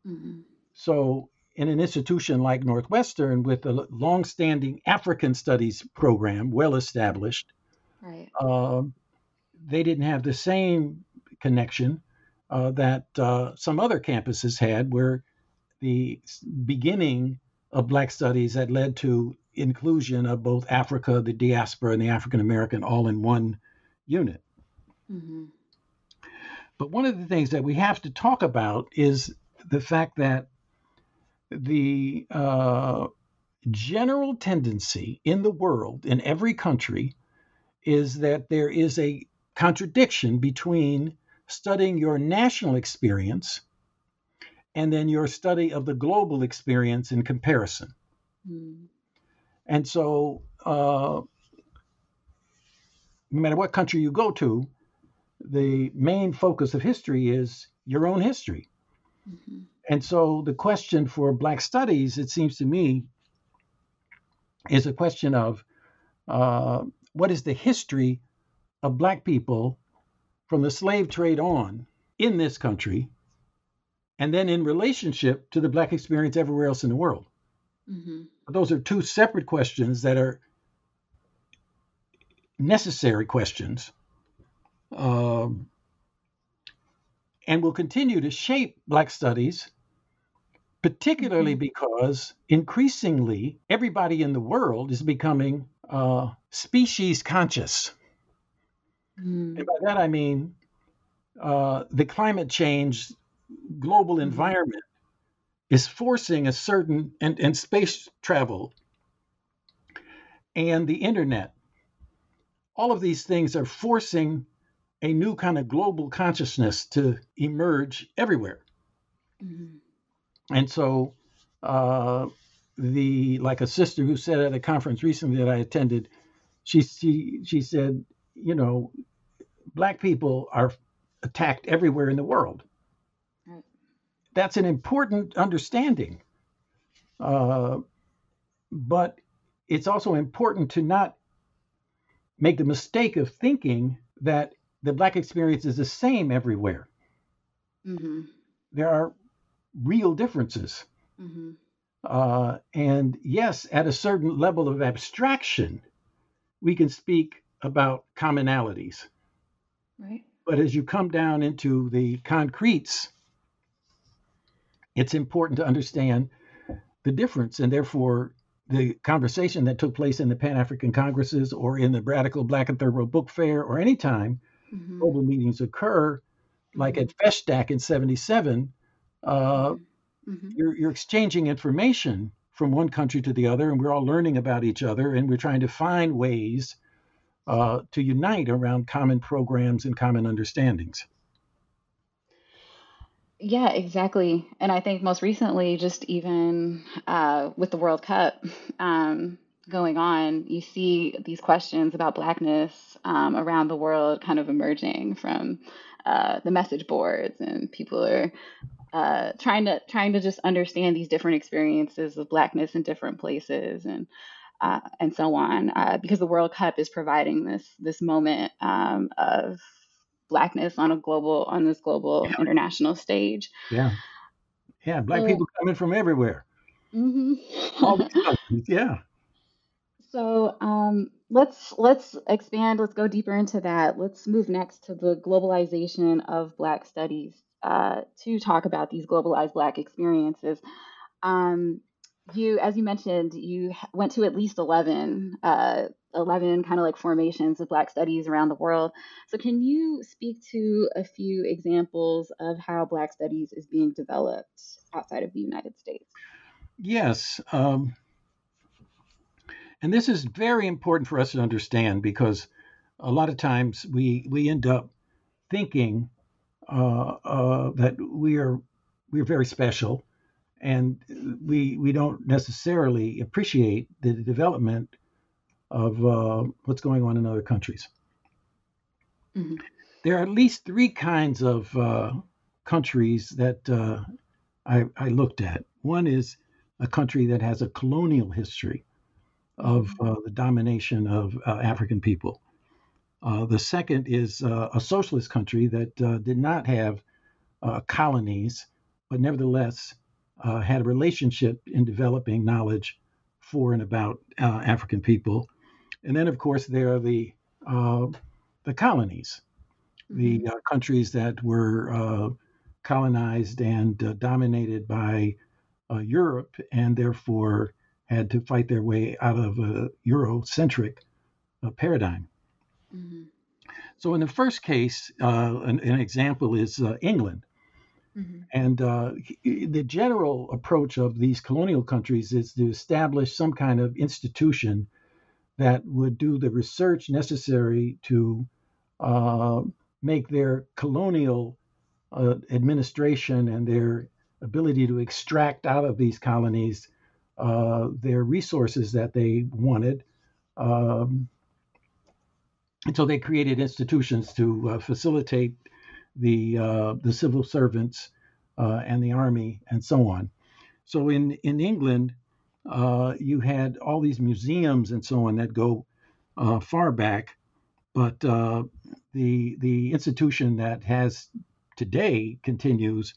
[SPEAKER 3] Mm-hmm. So, in an institution like Northwestern, with a long-standing African studies program, well established, right. uh, they didn't have the same connection uh, that uh, some other campuses had, where the beginning of Black studies that led to inclusion of both Africa, the diaspora, and the African American all in one unit. Mm-hmm. But one of the things that we have to talk about is the fact that the uh, general tendency in the world, in every country, is that there is a contradiction between studying your national experience and then your study of the global experience in comparison. Mm. And so, uh, no matter what country you go to, the main focus of history is your own history. Mm-hmm. And so, the question for Black studies, it seems to me, is a question of uh, what is the history of Black people from the slave trade on in this country and then in relationship to the Black experience everywhere else in the world. Mm-hmm. Those are two separate questions that are necessary questions um, and will continue to shape Black studies, particularly mm-hmm. because increasingly everybody in the world is becoming uh, species conscious. Mm. And by that I mean uh, the climate change global mm-hmm. environment is forcing a certain and, and space travel and the internet all of these things are forcing a new kind of global consciousness to emerge everywhere mm-hmm. and so uh, the like a sister who said at a conference recently that i attended she she she said you know black people are attacked everywhere in the world that's an important understanding. Uh, but it's also important to not make the mistake of thinking that the Black experience is the same everywhere. Mm-hmm. There are real differences. Mm-hmm. Uh, and yes, at a certain level of abstraction, we can speak about commonalities. Right. But as you come down into the concretes, it's important to understand the difference and therefore the conversation that took place in the Pan African Congresses or in the Radical Black and Third World Book Fair or anytime mm-hmm. global meetings occur, like mm-hmm. at FESTAC in 77, uh, mm-hmm. you're, you're exchanging information from one country to the other, and we're all learning about each other, and we're trying to find ways uh, to unite around common programs and common understandings.
[SPEAKER 4] Yeah, exactly. And I think most recently, just even uh, with the World Cup, um, going on, you see these questions about blackness um, around the world kind of emerging from uh, the message boards, and people are uh, trying to trying to just understand these different experiences of blackness in different places, and uh, and so on. Uh, because the World Cup is providing this this moment um, of blackness on a global on this global
[SPEAKER 3] Yeah.
[SPEAKER 4] international stage.
[SPEAKER 3] Yeah. Yeah. Black
[SPEAKER 4] So-
[SPEAKER 3] people coming from everywhere.
[SPEAKER 4] hmm
[SPEAKER 3] All. Yeah.
[SPEAKER 4] So um, let's let's expand. Let's go deeper into that. Let's move next to the globalization of Black studies uh, to talk about these globalized Black experiences. Um, you, as you mentioned, you went to at least eleven, uh, eleven kind of like formations of Black studies around the world. So can you speak to a few examples of how Black studies is being developed outside of the United States?
[SPEAKER 3] Yes. Um, and this is very important for us to understand because a lot of times we we end up thinking uh, uh, that we are we're very special, and we we don't necessarily appreciate the development of uh, what's going on in other countries.
[SPEAKER 4] Mhm.
[SPEAKER 3] There are at least three kinds of uh, countries that uh, I, I looked at. One is a country that has a colonial history of uh, the domination of uh, African people. Uh, the second is uh, a socialist country that uh, did not have uh, colonies, but nevertheless uh, had a relationship in developing knowledge for and about uh, African people. And then, of course, there are the uh, the colonies, the uh, countries that were uh, colonized and uh, dominated by uh, Europe, and therefore had to fight their way out of a Eurocentric uh, paradigm.
[SPEAKER 4] Mhm.
[SPEAKER 3] So, in the first case, uh, an, an example is uh, England.
[SPEAKER 4] Mhm.
[SPEAKER 3] And uh, the general approach of these colonial countries is to establish some kind of institution that would do the research necessary to uh, make their colonial uh, administration and their ability to extract out of these colonies uh, their resources that they wanted. Um, and so they created institutions to uh, facilitate the uh, the civil servants uh, and the army and so on. So in in England, uh, you had all these museums and so on that go uh, far back, but uh, the the institution that has today continues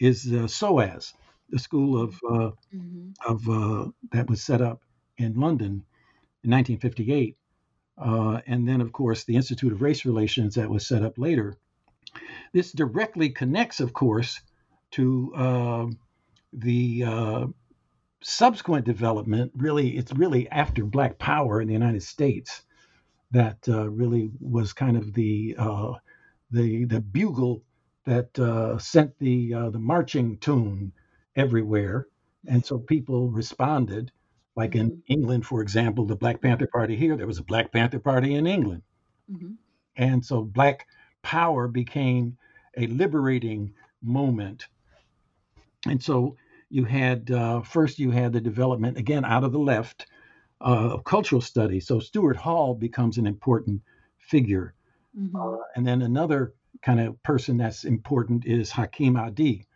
[SPEAKER 3] is uh, SOAS, the school of uh,
[SPEAKER 4] Mhm.
[SPEAKER 3] of uh, that was set up in London in 1958, uh, and then of course the Institute of Race Relations that was set up later. This directly connects, of course, to uh, the uh, subsequent development. Really, it's really after Black Power in the United States that uh, really was kind of the uh, the the bugle that uh, sent the uh, the marching tune everywhere, and so people responded. Like in
[SPEAKER 4] Mhm.
[SPEAKER 3] England, for example, the Black Panther Party here, there was a Black Panther Party in England.
[SPEAKER 4] Mhm.
[SPEAKER 3] And so Black power became a liberating moment. And so you had, uh, first, you had the development, again, out of the left uh, of cultural studies. So Stuart Hall becomes an important figure.
[SPEAKER 4] Mhm.
[SPEAKER 3] And then another kind of person that's important is Hakim Adi,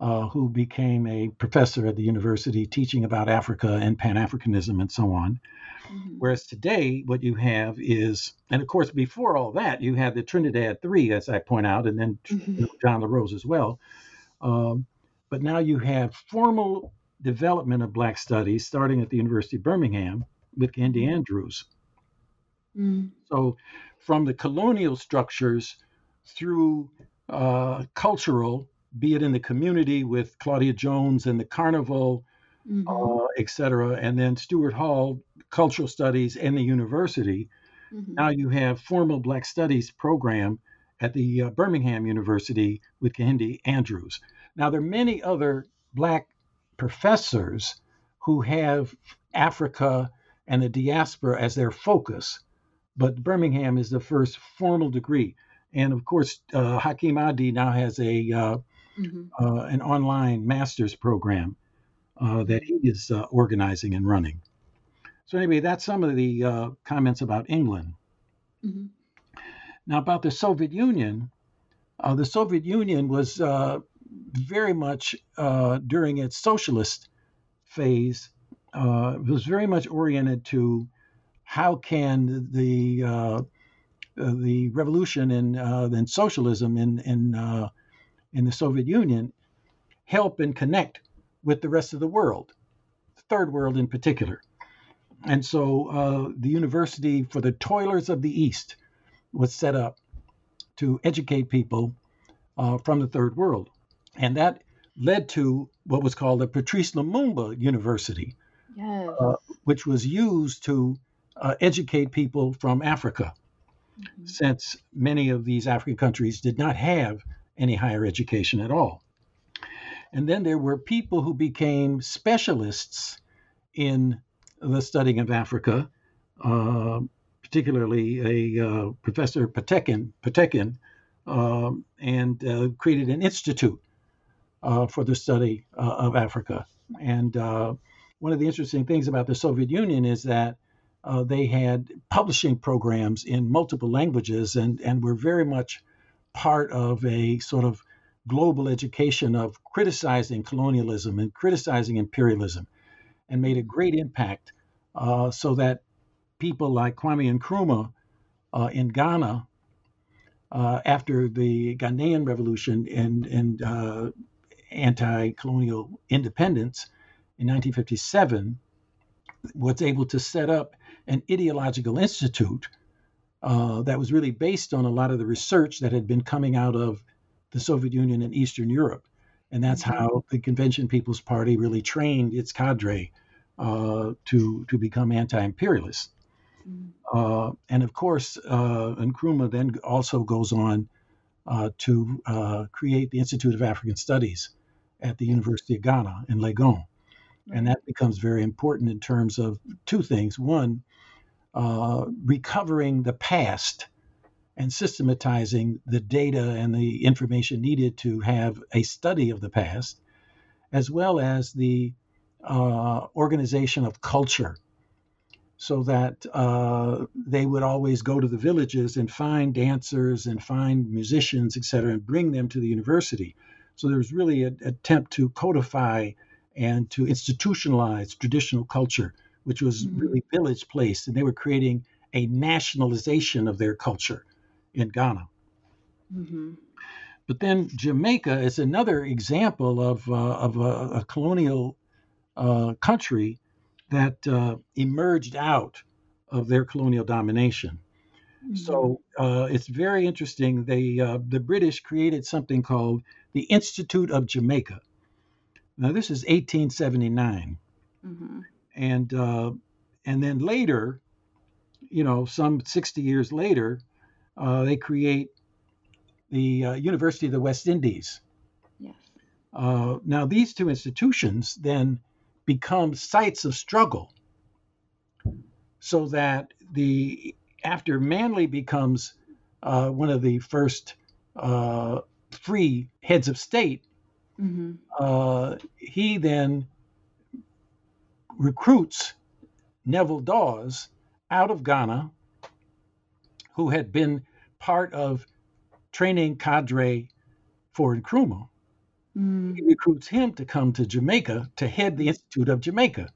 [SPEAKER 3] uh, who became a professor at the university teaching about Africa and Pan Africanism and so on.
[SPEAKER 4] Mhm.
[SPEAKER 3] Whereas today, what you have is, and of course, before all that, you had the Trinidad Three, as I point out, and then you
[SPEAKER 4] Mhm.
[SPEAKER 3] know, John La Rose as well. Um, but now you have formal development of Black studies starting at the University of Birmingham with Andy Andrews.
[SPEAKER 4] Mm.
[SPEAKER 3] So, from the colonial structures through uh, cultural, be it in the community with Claudia Jones and the carnival,
[SPEAKER 4] Mhm.
[SPEAKER 3] uh, et cetera, and then Stuart Hall, cultural studies, and the university.
[SPEAKER 4] Mhm.
[SPEAKER 3] Now you have formal Black Studies program at the uh, Birmingham University with Kehinde Andrews. Now there are many other Black professors who have Africa and the diaspora as their focus, but Birmingham is the first formal degree. And of course, uh, Hakim Adi now has a uh,
[SPEAKER 4] Mhm.
[SPEAKER 3] uh, an online master's program uh, that he is uh, organizing and running. So anyway, that's some of the uh, comments about England.
[SPEAKER 4] Mhm.
[SPEAKER 3] Now about the Soviet Union, uh, the Soviet Union was uh, very much uh, during its socialist phase uh, was very much oriented to how can the uh, the revolution and uh, then socialism in in uh, in the Soviet Union help and connect with the rest of the world, the third world in particular. And so uh, the University for the Toilers of the East was set up to educate people from the third world. And that led to what was called the Patrice Lumumba University,
[SPEAKER 4] Yes.
[SPEAKER 3] Uh, which was used to uh, educate people from Africa,
[SPEAKER 4] Mhm.
[SPEAKER 3] since many of these African countries did not have any higher education at all. And then there were people who became specialists in the studying of Africa, uh, particularly a uh, Professor Potekhin, Potekhin um, and uh, created an institute for the study uh, of Africa. And uh, one of the interesting things about the Soviet Union is that uh, they had publishing programs in multiple languages and, and were very much part of a sort of global education of criticizing colonialism and criticizing imperialism and made a great impact uh, so that people like Kwame Nkrumah uh, in Ghana uh, after the Ghanaian revolution and, and uh, anti-colonial independence in 1957 was able to set up an ideological institute uh, that was really based on a lot of the research that had been coming out of the Soviet Union and Eastern Europe. And that's
[SPEAKER 4] Mhm.
[SPEAKER 3] how the Convention People's Party really trained its cadre uh, to, to become anti imperialist.
[SPEAKER 4] Mhm.
[SPEAKER 3] Uh, and of course, uh, Nkrumah then also goes on uh, to uh, create the Institute of African Studies at the University of Ghana in Legon. And that becomes very important in terms of two things. One, uh, recovering the past and systematizing the data and the information needed to have a study of the past, as well as the uh, organization of culture, so that uh, they would always go to the villages and find dancers and find musicians, et cetera, and bring them to the university. So there was really an attempt to codify and to institutionalize traditional culture, which was
[SPEAKER 4] Mhm.
[SPEAKER 3] really village placed, and they were creating a nationalization of their culture in Ghana.
[SPEAKER 4] Mhm.
[SPEAKER 3] But then Jamaica is another example of, uh, of a, a colonial uh, country that uh, emerged out of their colonial domination. So uh, it's very interesting. They uh, the British created something called the Institute of Jamaica. Now this is 1879,
[SPEAKER 4] Mhm.
[SPEAKER 3] and uh, and then later, you know, some 60 years later, uh, they create the uh, University of the West Indies.
[SPEAKER 4] Yes.
[SPEAKER 3] Uh, now these two institutions then become sites of struggle, so that the after Manley becomes uh, one of the first uh, free heads of state,
[SPEAKER 4] Mhm.
[SPEAKER 3] uh, he then recruits Neville Dawes out of Ghana, who had been part of training cadre for Nkrumah.
[SPEAKER 4] Mm.
[SPEAKER 3] He recruits him to come to Jamaica to head the Institute of Jamaica.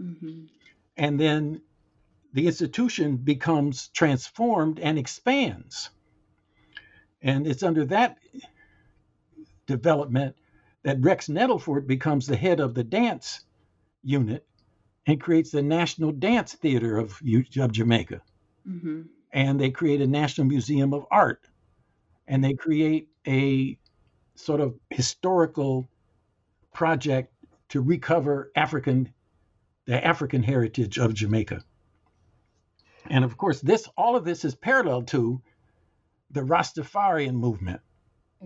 [SPEAKER 4] Mhm.
[SPEAKER 3] And then the institution becomes transformed and expands. And it's under that development that Rex Nettleford becomes the head of the dance unit and creates the National Dance Theater of, of Jamaica.
[SPEAKER 4] Mhm.
[SPEAKER 3] And they create a National Museum of Art. And they create a sort of historical project to recover African the African heritage of Jamaica. And of course, this all of this is parallel to the Rastafarian movement.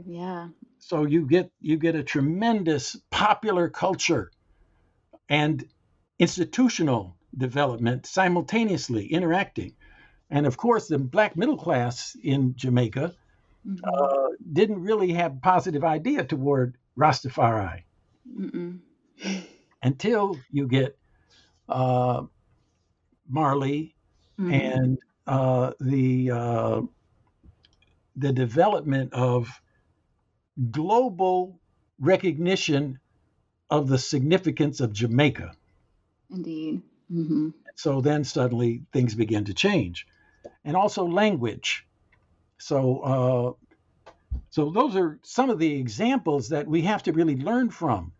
[SPEAKER 4] Yeah.
[SPEAKER 3] So you get you get a tremendous popular culture and institutional development simultaneously interacting. And of course, the black middle class in Jamaica
[SPEAKER 4] Mhm.
[SPEAKER 3] uh, didn't really have a positive idea toward Rastafari
[SPEAKER 4] Mm-mm.
[SPEAKER 3] until you get uh, Marley
[SPEAKER 4] Mhm.
[SPEAKER 3] and uh, the uh, the development of global recognition of the significance of Jamaica.
[SPEAKER 4] Indeed. hmm
[SPEAKER 3] So then suddenly things begin to change, and also language. So uh, so those are some of the examples that we have to really learn from.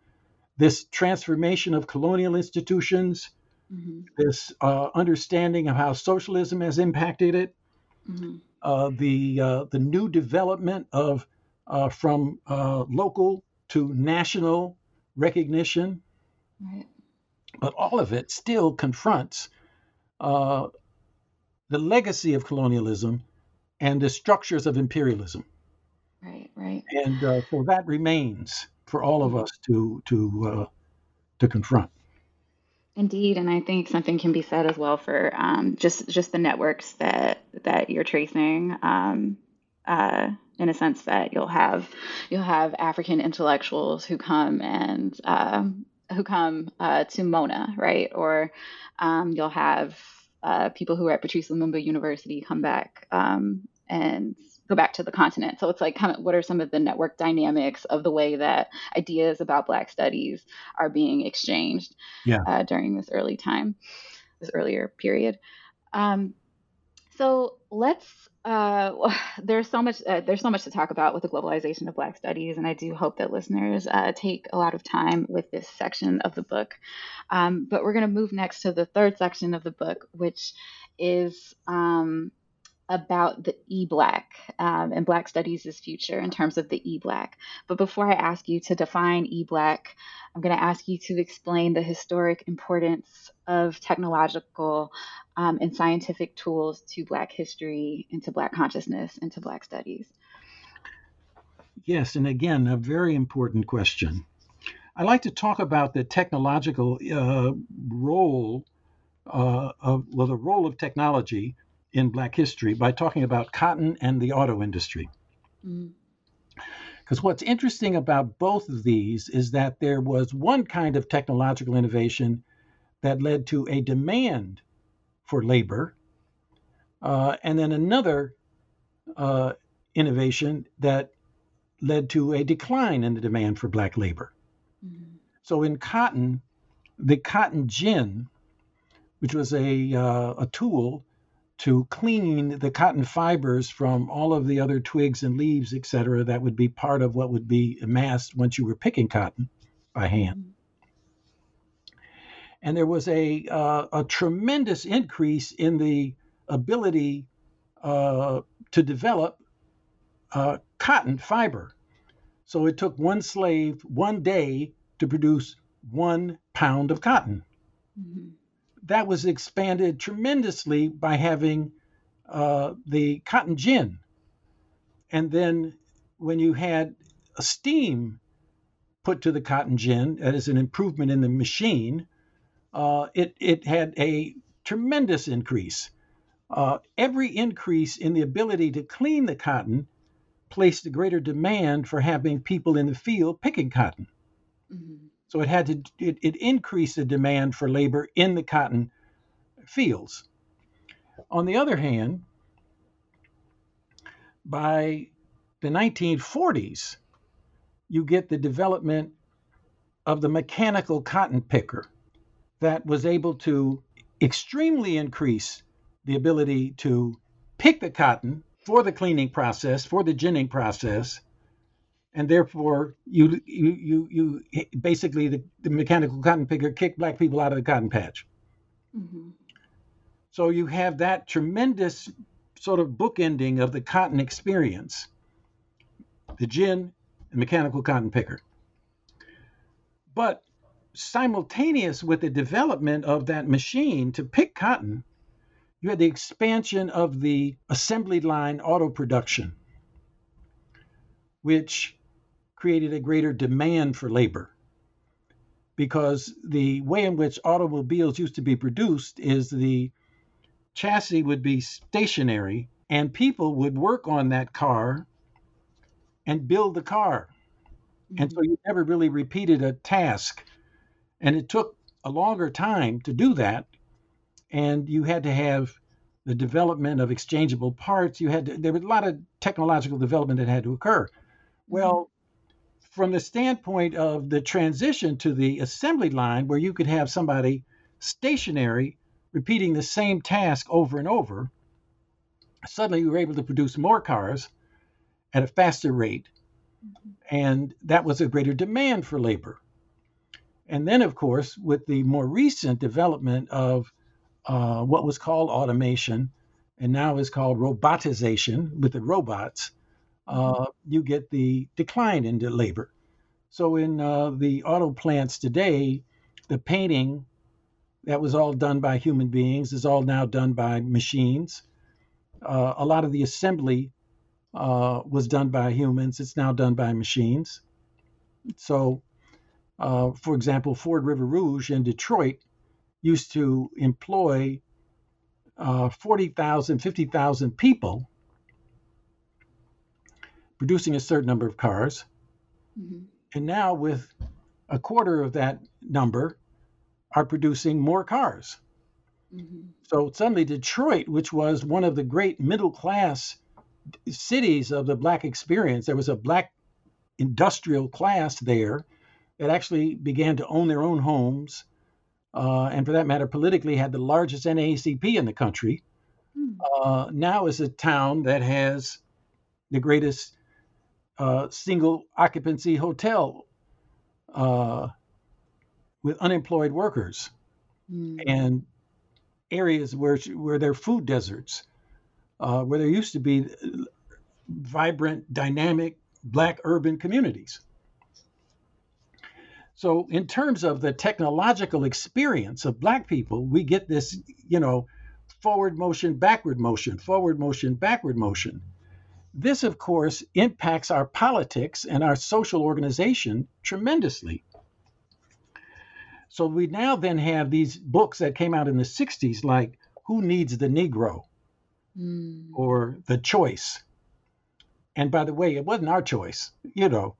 [SPEAKER 3] This transformation of colonial institutions,
[SPEAKER 4] hmm
[SPEAKER 3] this uh, understanding of how socialism has impacted it,
[SPEAKER 4] hmm
[SPEAKER 3] uh, the uh, the new development of uh, from uh, local to national recognition,
[SPEAKER 4] Right.
[SPEAKER 3] but all of it still confronts uh, the legacy of colonialism and the structures of imperialism,
[SPEAKER 4] Right. Right.
[SPEAKER 3] and uh, so that remains for all of us to to uh, to confront.
[SPEAKER 4] Indeed, and I think something can be said as well for um, just just the networks that that you're tracing. Um, uh, in a sense that you'll have you'll have African intellectuals who come and um, who come uh, to Mona, right? Or um, you'll have uh, people who are at Patrice Lumumba University come back um, and go back to the continent. So it's like, kind of, what are some of the network dynamics of the way that ideas about Black studies are being exchanged
[SPEAKER 3] Yeah.
[SPEAKER 4] uh, during this early time, this earlier period? Um, so let's. Uh, there's so much. Uh, there's so much to talk about with the globalization of Black studies, and I do hope that listeners uh, take a lot of time with this section of the book. Um, but we're going to move next to the third section of the book, which is um, about the e-black um, and Black studies' future in terms of the e-black. But before I ask you to define e-black, I'm going to ask you to explain the historic importance of technological um, and scientific tools to Black history, into Black consciousness, into Black studies.
[SPEAKER 3] Yes, and again, a very important question. I like to talk about the technological uh, role uh, of well, the role of technology in Black history by talking about cotton and the auto industry.
[SPEAKER 4] Mm,
[SPEAKER 3] Because what's interesting about both of these is that there was one kind of technological innovation that led to a demand for labor, uh, and then another uh, innovation that led to a decline in the demand for black labor.
[SPEAKER 4] mm,
[SPEAKER 3] So in cotton, the cotton gin, which was a, uh, a tool to clean the cotton fibers from all of the other twigs and leaves, et cetera, that would be part of what would be amassed once you were picking cotton by hand. And there was a, uh, a tremendous increase in the ability uh, to develop uh, cotton fiber. So it took one slave one day to produce one pound of cotton.
[SPEAKER 4] mhm,
[SPEAKER 3] That was expanded tremendously by having uh, the cotton gin. And then when you had steam put to the cotton gin, that is an improvement in the machine, uh, it, it had a tremendous increase. Uh, every increase in the ability to clean the cotton placed a greater demand for having people in the field picking cotton.
[SPEAKER 4] mhm,
[SPEAKER 3] So it had to it, it increased the demand for labor in the cotton fields. On the other hand, by the 1940s, you get the development of the mechanical cotton picker that was able to extremely increase the ability to pick the cotton for the cleaning process, for the ginning process, and therefore you you you, you basically the, the mechanical cotton picker kicked black people out of the cotton patch.
[SPEAKER 4] mhm,
[SPEAKER 3] So you have that tremendous sort of bookending of the cotton experience, the gin and mechanical cotton picker. But simultaneous with the development of that machine to pick cotton, you had the expansion of the assembly line auto production, which created a greater demand for labor. Because the way in which automobiles used to be produced is the chassis would be stationary and people would work on that car and build the car. And so mm-hmm. you never really repeated a task. And it took a longer time to do that. and you had to have the development of exchangeable parts. You had to, there was a lot of technological development that had to occur. Mm-hmm. Well, from the standpoint of the transition to the assembly line, where you could have somebody stationary repeating the same task over and over, suddenly you were able to produce more cars at a faster rate. And that was a greater demand for labor. And then, of course, with the more recent development of uh, what was called automation and now is called robotization with the robots, uh, you get the decline in labor. So in uh, the auto plants today, the painting that was all done by human beings is all now done by machines. Uh, a lot of the assembly uh, was done by humans. It's now done by machines. So, uh, for example, Ford River Rouge in Detroit used to employ uh, 40,000, 50,000 people producing a certain number of cars. Mm-hmm. And now, with a quarter of that number, are producing more cars. Mm-hmm. So suddenly, Detroit, which was one of the great middle class cities of the Black experience, there was a Black industrial class there that actually began to own their own homes, uh, and for that matter, politically had the largest NAACP in the country. Mm-hmm. Uh, now is a town that has the greatest uh, single occupancy hotel uh, with unemployed workers mm. and areas where where there are food deserts, uh, where there used to be vibrant, dynamic black urban communities. So, in terms of the technological experience of black people, we get this, you know, forward motion, backward motion, forward motion, backward motion. This, of course, impacts our politics and our social organization tremendously. So we now then have these books that came out in the 60s, like Who Needs the Negro mm. or The Choice. And by the way, it wasn't our choice, you know.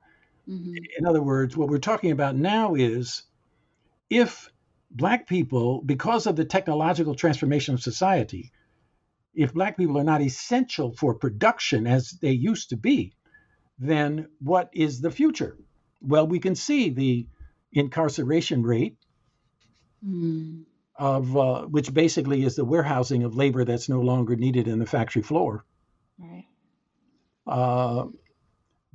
[SPEAKER 3] Mm-hmm. In other words, what we're talking about now is if Black people, because of the technological transformation of society, if black people are not essential for production as they used to be, then what is the future? Well, we can see the incarceration rate mm. of uh, which basically is the warehousing of labor that's no longer needed in the factory floor. Right. Uh,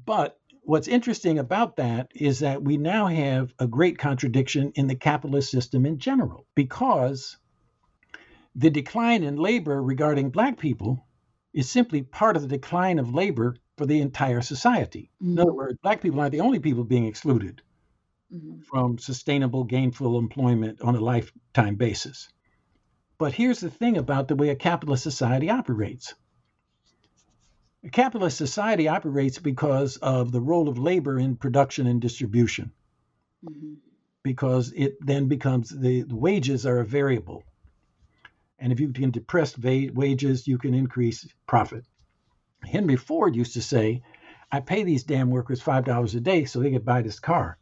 [SPEAKER 3] but what's interesting about that is that we now have a great contradiction in the capitalist system in general because the decline in labor regarding Black people is simply part of the decline of labor for the entire society. Mm-hmm. In other words, Black people aren't the only people being excluded mm-hmm. from sustainable, gainful employment on a lifetime basis. But here's the thing about the way a capitalist society operates. A capitalist society operates because of the role of labor in production and distribution, mm-hmm. because it then becomes the, the wages are a variable. And if you can depress va- wages, you can increase profit. Henry Ford used to say, I pay these damn workers $5 a day so they can buy this car.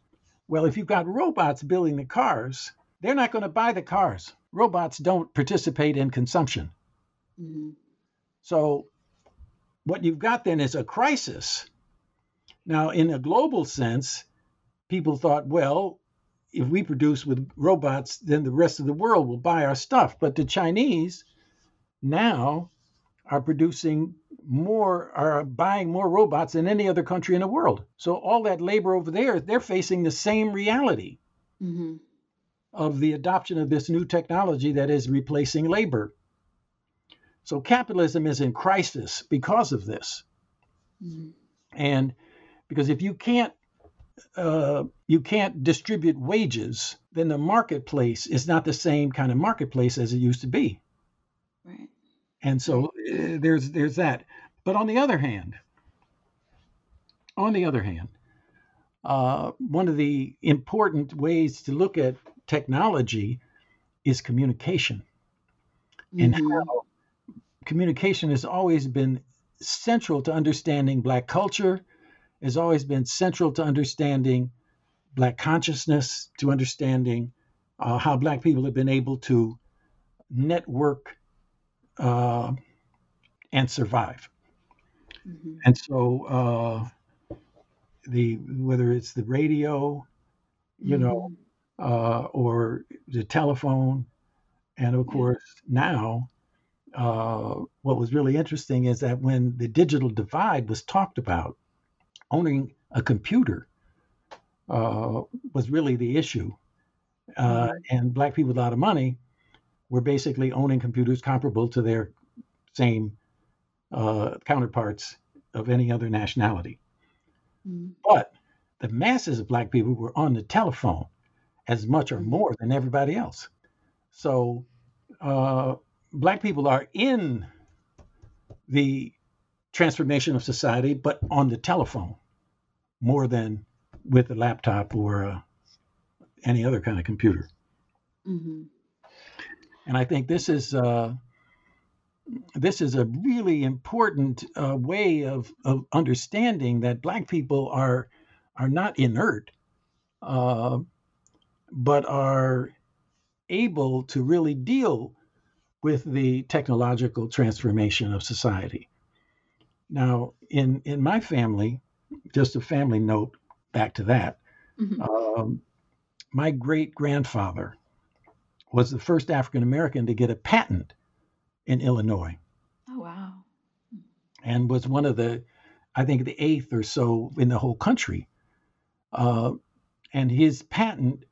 [SPEAKER 3] Well, if you've got robots building the cars, they're not going to buy the cars. Robots don't participate in consumption. Mm-hmm. So, what you've got then is a crisis. Now, in a global sense, people thought, well, if we produce with robots, then the rest of the world will buy our stuff. But the Chinese now are producing more, are buying more robots than any other country in the world. So all that labor over there, they're facing the same reality mm-hmm. of the adoption of this new technology that is replacing labor. So capitalism is in crisis because of this. Mm-hmm. And because if you can't uh, you can't distribute wages, then the marketplace is not the same kind of marketplace as it used to be. Right. And so uh, there's there's that. But on the other hand, on the other hand, uh, one of the important ways to look at technology is communication, mm-hmm. and how communication has always been central to understanding Black culture has always been central to understanding Black consciousness, to understanding uh, how Black people have been able to network uh, and survive.
[SPEAKER 4] Mm-hmm.
[SPEAKER 3] And so uh, the whether it's the radio, you know, uh, or the telephone, and of course now, uh, what was really interesting is that when the digital divide was talked about, owning a computer uh, was really the issue, uh,
[SPEAKER 4] Mhm.
[SPEAKER 3] and black people with a lot of money were basically owning computers comparable to their same uh, counterparts of any other nationality.
[SPEAKER 4] Mhm.
[SPEAKER 3] But the masses of black people were on the telephone as much or
[SPEAKER 4] Mhm.
[SPEAKER 3] more than everybody else. So uh, black people are in the transformation of society, but on the telephone more than with a laptop or uh, any other kind of computer.
[SPEAKER 4] Mhm.
[SPEAKER 3] And I think this is uh, this is a really important uh, way of, of understanding that black people are are not inert, uh, but are able to really deal with the technological transformation of society. Now, in in my family, just a family note back to that,
[SPEAKER 4] Mhm.
[SPEAKER 3] um, my great grandfather was the first African American to get a patent in Illinois
[SPEAKER 4] Oh wow.
[SPEAKER 3] and was one of the, I think, the eighth or so in the whole country. Uh, and his patent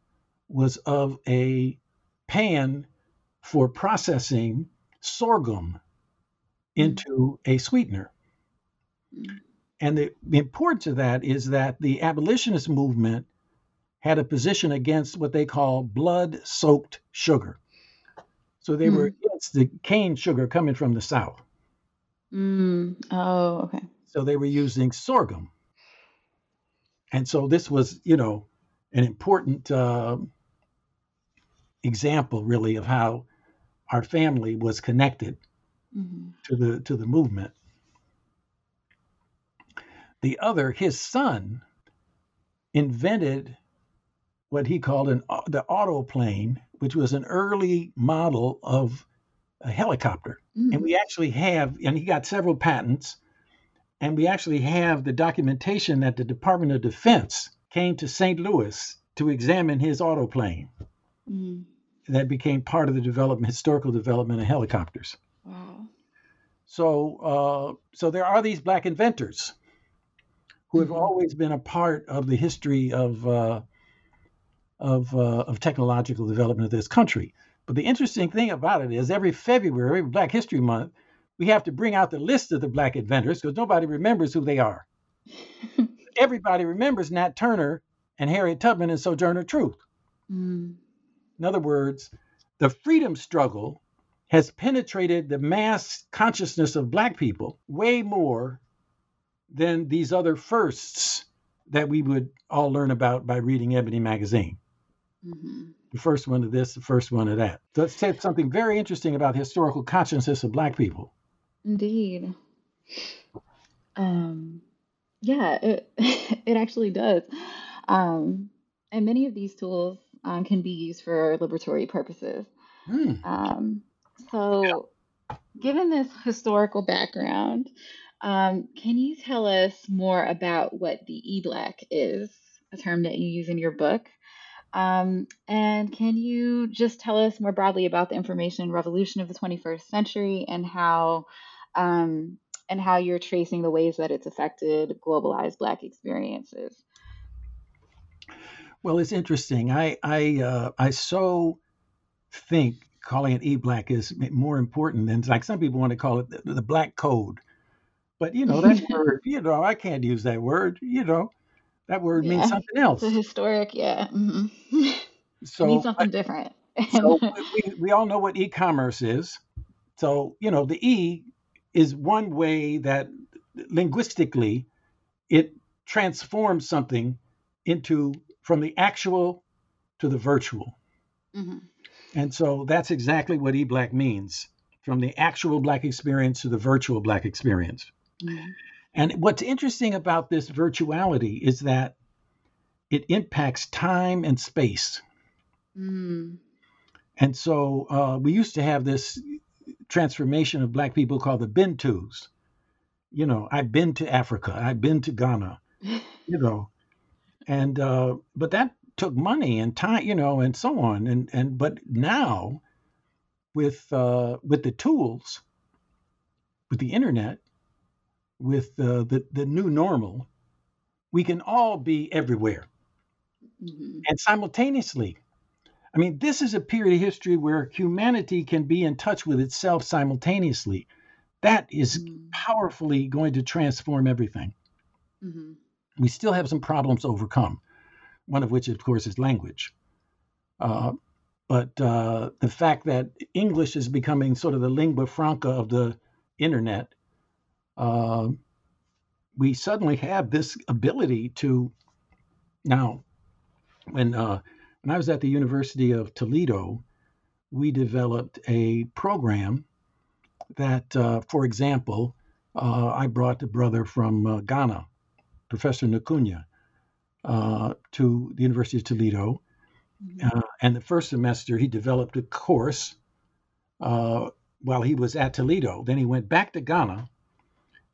[SPEAKER 3] was of a pan for processing sorghum into a sweetener.
[SPEAKER 4] Mm.
[SPEAKER 3] And the, the importance of that is that the abolitionist movement had a position against what they call blood soaked sugar. So they were against the cane sugar coming from the South.
[SPEAKER 4] Mm. Oh, okay.
[SPEAKER 3] So they were using sorghum. And so this was, you know, an important uh, example, really, of how our family was connected
[SPEAKER 4] Mhm.
[SPEAKER 3] to the to the movement. The other, his son, invented what he called an the autoplane, which was an early model of a helicopter.
[SPEAKER 4] Mm.
[SPEAKER 3] And we actually have, and he got several patents, and we actually have the documentation that the Department of Defense came to St. Louis to examine his autoplane.
[SPEAKER 4] Mm.
[SPEAKER 3] That became part of the development, historical development of helicopters.
[SPEAKER 4] Wow.
[SPEAKER 3] So, uh, so there are these black inventors who have
[SPEAKER 4] Mhm.
[SPEAKER 3] always been a part of the history of uh, of uh, of technological development of this country. But the interesting thing about it is, every February, Black History Month, we have to bring out the list of the black inventors because nobody remembers who they are. Everybody remembers Nat Turner and Harriet Tubman and Sojourner Truth.
[SPEAKER 4] Mm.
[SPEAKER 3] In other words, the freedom struggle has penetrated the mass consciousness of black people way more than these other firsts that we would all learn about by reading Ebony magazine.
[SPEAKER 4] Mhm.
[SPEAKER 3] The first one of this, the first one of that. So it said something very interesting about the historical consciousness of black people.
[SPEAKER 4] Indeed. Um, yeah, it it actually does. Um, and many of these tools um, can be used for liberatory purposes.
[SPEAKER 3] Hmm.
[SPEAKER 4] Um, so, given this historical background, um, can you tell us more about what the e-black is, a term that you use in your book? Um, and can you just tell us more broadly about the information revolution of the 21st century and how um, and how you're tracing the ways that it's affected globalized Black experiences?
[SPEAKER 3] Well, it's interesting. I I uh, I so think calling it e-black is more important than like some people want to call it the, the black code. But you know that word, you know, I can't use that word. You know, that word means something else.
[SPEAKER 4] it's historic, yeah. hmm it
[SPEAKER 3] So
[SPEAKER 4] means
[SPEAKER 3] I-
[SPEAKER 4] something different.
[SPEAKER 3] so we, we all know what e-commerce is. So you know the e is one way that linguistically it transforms something into from the actual to the virtual.
[SPEAKER 4] Mhm.
[SPEAKER 3] And so that's exactly what e-black means from the actual black experience to the virtual black experience.
[SPEAKER 4] Mhm.
[SPEAKER 3] And what's interesting about this virtuality is that it impacts time and space.
[SPEAKER 4] Mm.
[SPEAKER 3] And so uh, we used to have this transformation of black people called the Bentus. You know, I've been to Africa, I've been to Ghana, you know, and uh, but that took money and time, you know, and so on. And and but now with uh, with the tools, with the internet, with uh, the the new normal, we can all be everywhere
[SPEAKER 4] Mhm.
[SPEAKER 3] and simultaneously. I mean, this is a period of history where humanity can be in touch with itself simultaneously. That is
[SPEAKER 4] Mm.
[SPEAKER 3] powerfully going to transform everything.
[SPEAKER 4] Mhm.
[SPEAKER 3] We still have some problems to overcome, one of which, of course, is language. Uh, but uh, the fact that English is becoming sort of the lingua franca of the internet, uh, we suddenly have this ability to now. When uh, when I was at the University of Toledo, we developed a program that, uh, for example, uh, I brought a brother from uh, Ghana, Professor Nakunya, uh, to the University of Toledo.
[SPEAKER 4] Mhm.
[SPEAKER 3] Uh, and the first semester, he developed a course uh, while he was at Toledo. Then he went back to Ghana,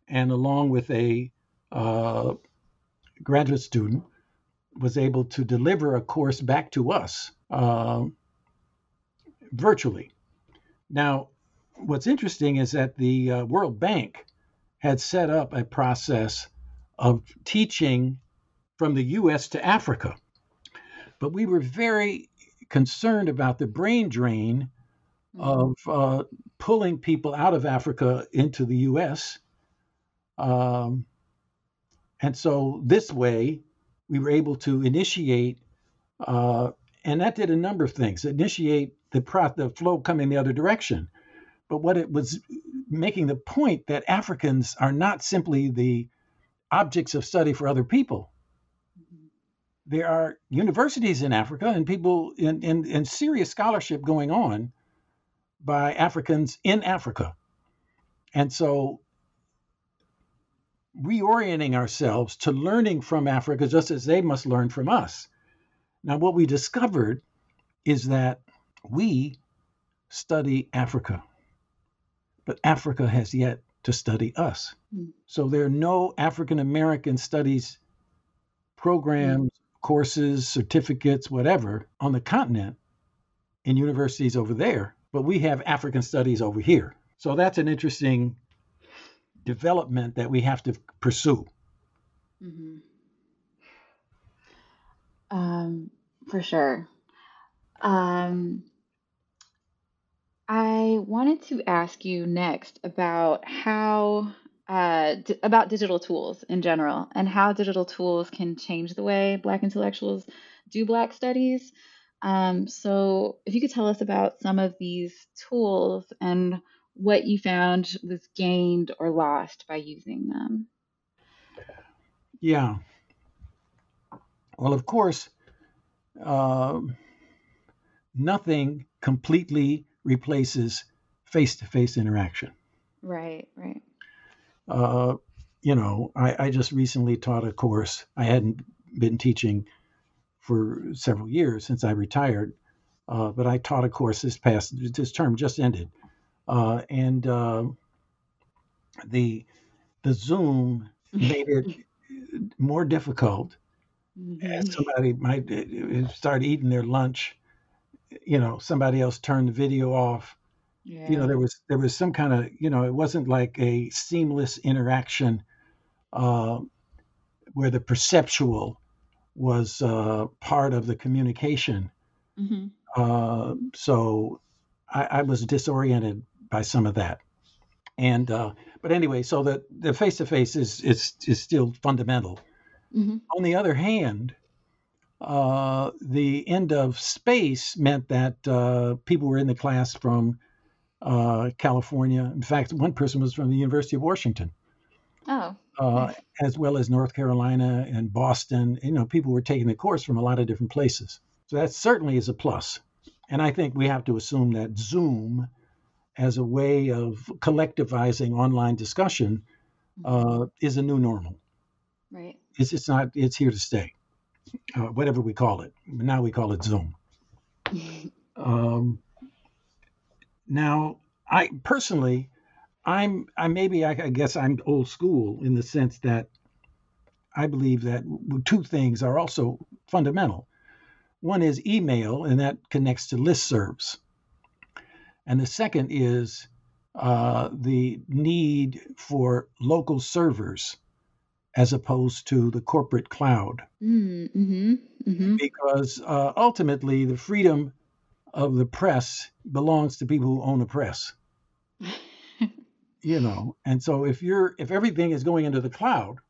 [SPEAKER 3] and along with a uh, graduate student, was able to deliver a course back to us uh, virtually. Now, what's interesting is that the uh, World Bank had set up a process of teaching from the US to Africa. But we were very concerned about the brain drain
[SPEAKER 4] Mhm.
[SPEAKER 3] of uh, pulling people out of Africa into the US. Um, and so this way, we were able to initiate, uh, and that did a number of things initiate the, pro- the flow coming the other direction. But what it was making the point that Africans are not simply the objects of study for other people. There are universities in Africa and people in, in, in serious scholarship going on by Africans in Africa. And so reorienting ourselves to learning from Africa just as they must learn from us. Now, what we discovered is that we study Africa, but Africa has yet to study us.
[SPEAKER 4] Hmm.
[SPEAKER 3] So there are no African American studies programs, courses, certificates, whatever on the continent in universities over there, but we have African studies over here. So that's an interesting development that we have to pursue.
[SPEAKER 4] Mhm. Um, for sure. Um, I wanted to ask you next about how uh, d- about digital tools in general and how digital tools can change the way Black intellectuals do Black studies. Um, so, if you could tell us about some of these tools and what you found was gained or lost by using them.
[SPEAKER 3] Yeah. Well, of course, um nothing completely replaces face to face interaction.
[SPEAKER 4] Right, right.
[SPEAKER 3] Uh, you know, I, I just recently taught a course. I hadn't been teaching for several years since I retired, uh, but I taught a course this past this term just ended, uh, and uh, the the Zoom made it more difficult.
[SPEAKER 4] Mhm.
[SPEAKER 3] Somebody might uh, start eating their lunch. You know, somebody else turned the video off
[SPEAKER 4] Yeah.
[SPEAKER 3] you know there was there was some kind of you know it wasn't like a seamless interaction uh, where the perceptual was uh, part of the communication
[SPEAKER 4] hmm
[SPEAKER 3] uh, so I, I was disoriented by some of that and uh, but anyway so the the face to face is is is still fundamental
[SPEAKER 4] hmm
[SPEAKER 3] on the other hand uh, the end of space meant that uh, people were in the class from uh, California. In fact, one person was from the University of Washington,
[SPEAKER 4] Oh,
[SPEAKER 3] uh,
[SPEAKER 4] nice.
[SPEAKER 3] as well as North Carolina and Boston. You know, people were taking the course from a lot of different places. So that certainly is a plus. And I think we have to assume that Zoom, as a way of collectivizing online discussion,
[SPEAKER 4] Mhm.
[SPEAKER 3] uh, is a new normal.
[SPEAKER 4] right.
[SPEAKER 3] It's, it's not. It's here to stay. Uh, whatever we call it. Now we call it Zoom. Um, Now, I personally, I'm I maybe I, I guess I'm old school in the sense that I believe that two things are also fundamental. One is email, and that connects to listservs. And the second is uh, the need for local servers as opposed to the corporate cloud.
[SPEAKER 4] Mm, hmm hmm
[SPEAKER 3] Because uh, ultimately, the freedom of the press belongs to people who own a press. You know, and so if you're if everything is going into the cloud,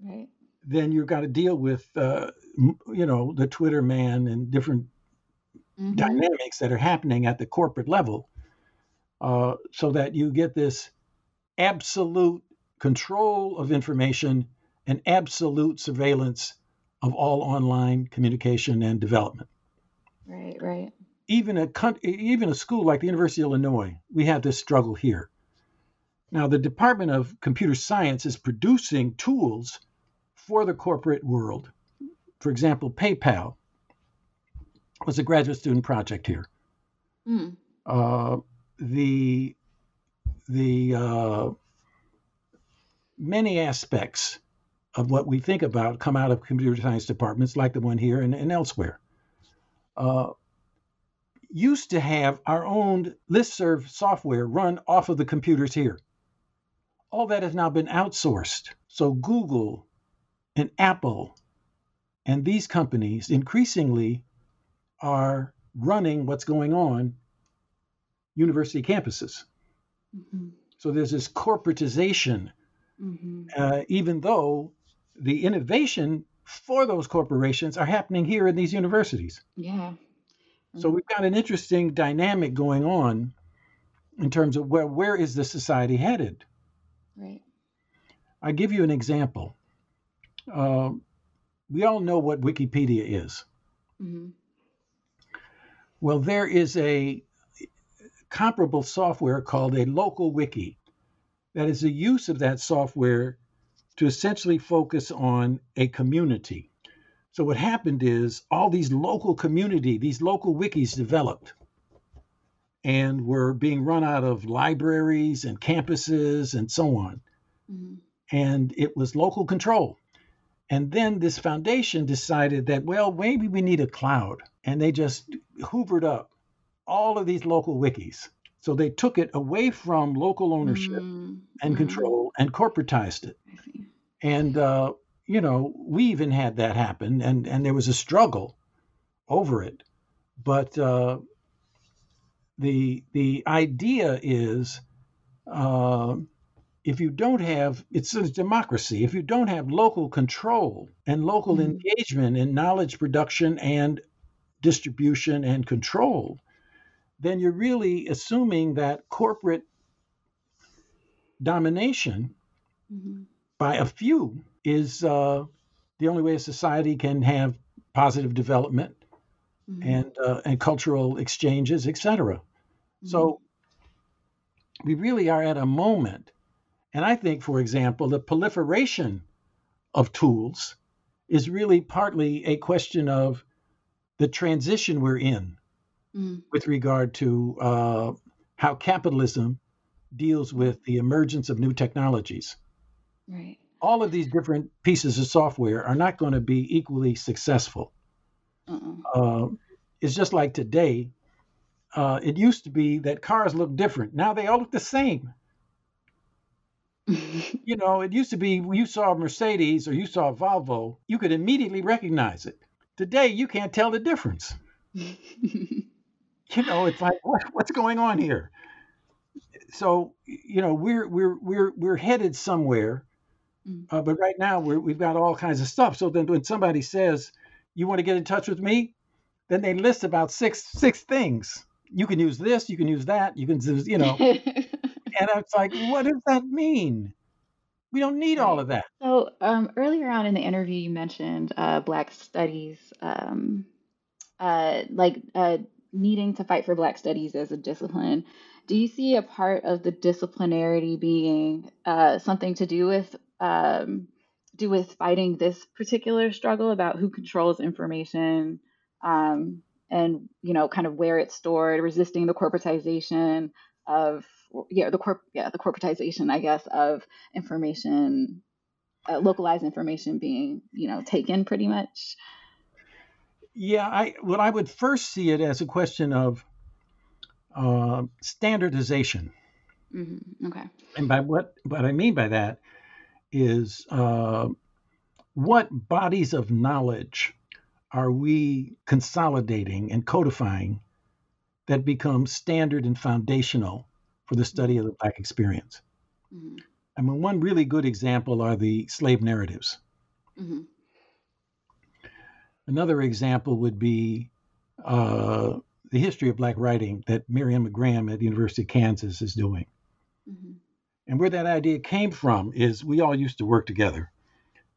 [SPEAKER 4] Right.
[SPEAKER 3] then you've got to deal with uh, you know the Twitter man and different
[SPEAKER 4] hmm
[SPEAKER 3] dynamics that are happening at the corporate level, uh, so that you get this absolute control of information and absolute surveillance of all online communication and development.
[SPEAKER 4] Right. Right.
[SPEAKER 3] Even a even a school like the University of Illinois, we have this struggle here. Now, the Department of Computer Science is producing tools for the corporate world. For example, PayPal was a graduate student project here.
[SPEAKER 4] Mm.
[SPEAKER 3] uh, the the uh, many aspects of what we think about come out of computer science departments like the one here and, and elsewhere. Uh, used to have our own listserv software run off of the computers here. All that has now been outsourced. So Google and Apple and these companies increasingly are running what's going on university campuses.
[SPEAKER 4] hmm
[SPEAKER 3] So there's this corporatization,
[SPEAKER 4] hmm
[SPEAKER 3] uh, even though the innovation for those corporations are happening here in these universities.
[SPEAKER 4] Yeah.
[SPEAKER 3] So we've got an interesting dynamic going on in terms of where where is the society headed.
[SPEAKER 4] Right.
[SPEAKER 3] I give you an example. Uh, we all know what Wikipedia is. Well, there is a comparable software called a local wiki that is the use of that software to essentially focus on a community. So what happened is all these local community, these local wikis developed and were being run out of libraries and campuses and so on.
[SPEAKER 4] hmm
[SPEAKER 3] And it was local control. And then this foundation decided that, well, maybe we need a cloud. And they just hoovered up all of these local wikis. So they took it away from local ownership
[SPEAKER 4] Mm,
[SPEAKER 3] and
[SPEAKER 4] mhm.
[SPEAKER 3] control and corporatized it. And uh, you know, we even had that happen, and and there was a struggle over it. But uh, the the idea is, uh, if you don't have it's a democracy. If you don't have local control and local
[SPEAKER 4] Mhm.
[SPEAKER 3] engagement in knowledge production and distribution and control, then you're really assuming that corporate domination
[SPEAKER 4] hmm
[SPEAKER 3] by a few is uh, the only way a society can have positive development
[SPEAKER 4] hmm
[SPEAKER 3] and uh, and cultural exchanges, etc. So we really are at a moment, and I think, for example, the proliferation of tools is really partly a question of the transition we're in
[SPEAKER 4] hmm
[SPEAKER 3] with regard to uh, how capitalism deals with the emergence of new technologies.
[SPEAKER 4] Right.
[SPEAKER 3] all of these different pieces of software are not going to be equally successful.
[SPEAKER 4] Uh-uh.
[SPEAKER 3] Uh, it's just like today. Uh, it used to be that cars look different. Now they all look the same. You know, it used to be you saw a Mercedes or you saw a Volvo, you could immediately recognize it. Today you can't tell the difference. You know, it's like what, what's going on here? So you know, we're we're we're we're headed somewhere
[SPEAKER 4] Mm.
[SPEAKER 3] Uh, but right now we're, we've got all kinds of stuff. So then when somebody says, "You want to get in touch with me," then they list about six six things. You can use this, you can use that, you can use, you know. and it's like, what does that mean? We don't need all of that.
[SPEAKER 4] So, um, earlier on in the interview, you mentioned uh, Black studies, um, uh, like uh, needing to fight for Black studies as a discipline. Do you see a part of the disciplinarity being uh, something to do with um, do with fighting this particular struggle about who controls information, um, and you know kind of where it's stored, resisting the corporatization of yeah the corp yeah the corporatization I guess of information, uh, localized information being you know taken pretty much.
[SPEAKER 3] Yeah, I well I would first see it as a question of uh, standardization.
[SPEAKER 4] Mm-hmm. Okay.
[SPEAKER 3] And by what what I mean by that is uh, what bodies of knowledge are we consolidating and codifying that become standard and foundational for the study of the Black experience? Mm-hmm. I mean, one really good example are the slave narratives. Mm-hmm. Another example would be uh, the history of Black writing that Maryemma Graham at the University of Kansas is doing. Mm-hmm. And where that idea came from is we all used to work together.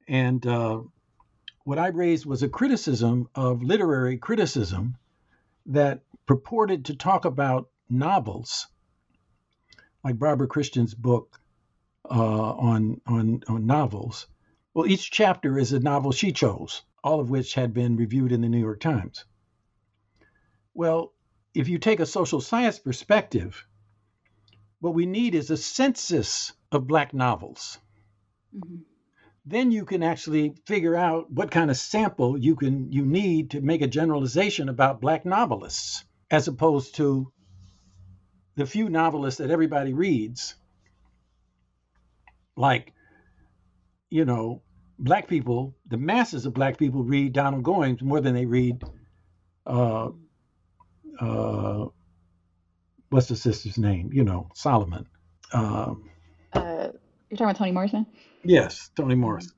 [SPEAKER 3] And uh, what I raised was a criticism of literary criticism that purported to talk about novels, like Barbara Christian's book uh, on, on, on novels. Well, each chapter is a novel she chose, all of which had been reviewed in the New York Times. Well, if you take a social science perspective, what we need is a census of Black novels. Mm-hmm. Then you can actually figure out what kind of sample you can you need to make a generalization about Black novelists, as opposed to the few novelists that everybody reads, like, you know, Black people, the masses of Black people read Donald Goines more than they read. Uh, uh, what's the sister's name? You know, Solomon.
[SPEAKER 4] Um, uh, you're talking about Toni Morrison?
[SPEAKER 3] Yes, Toni Morrison.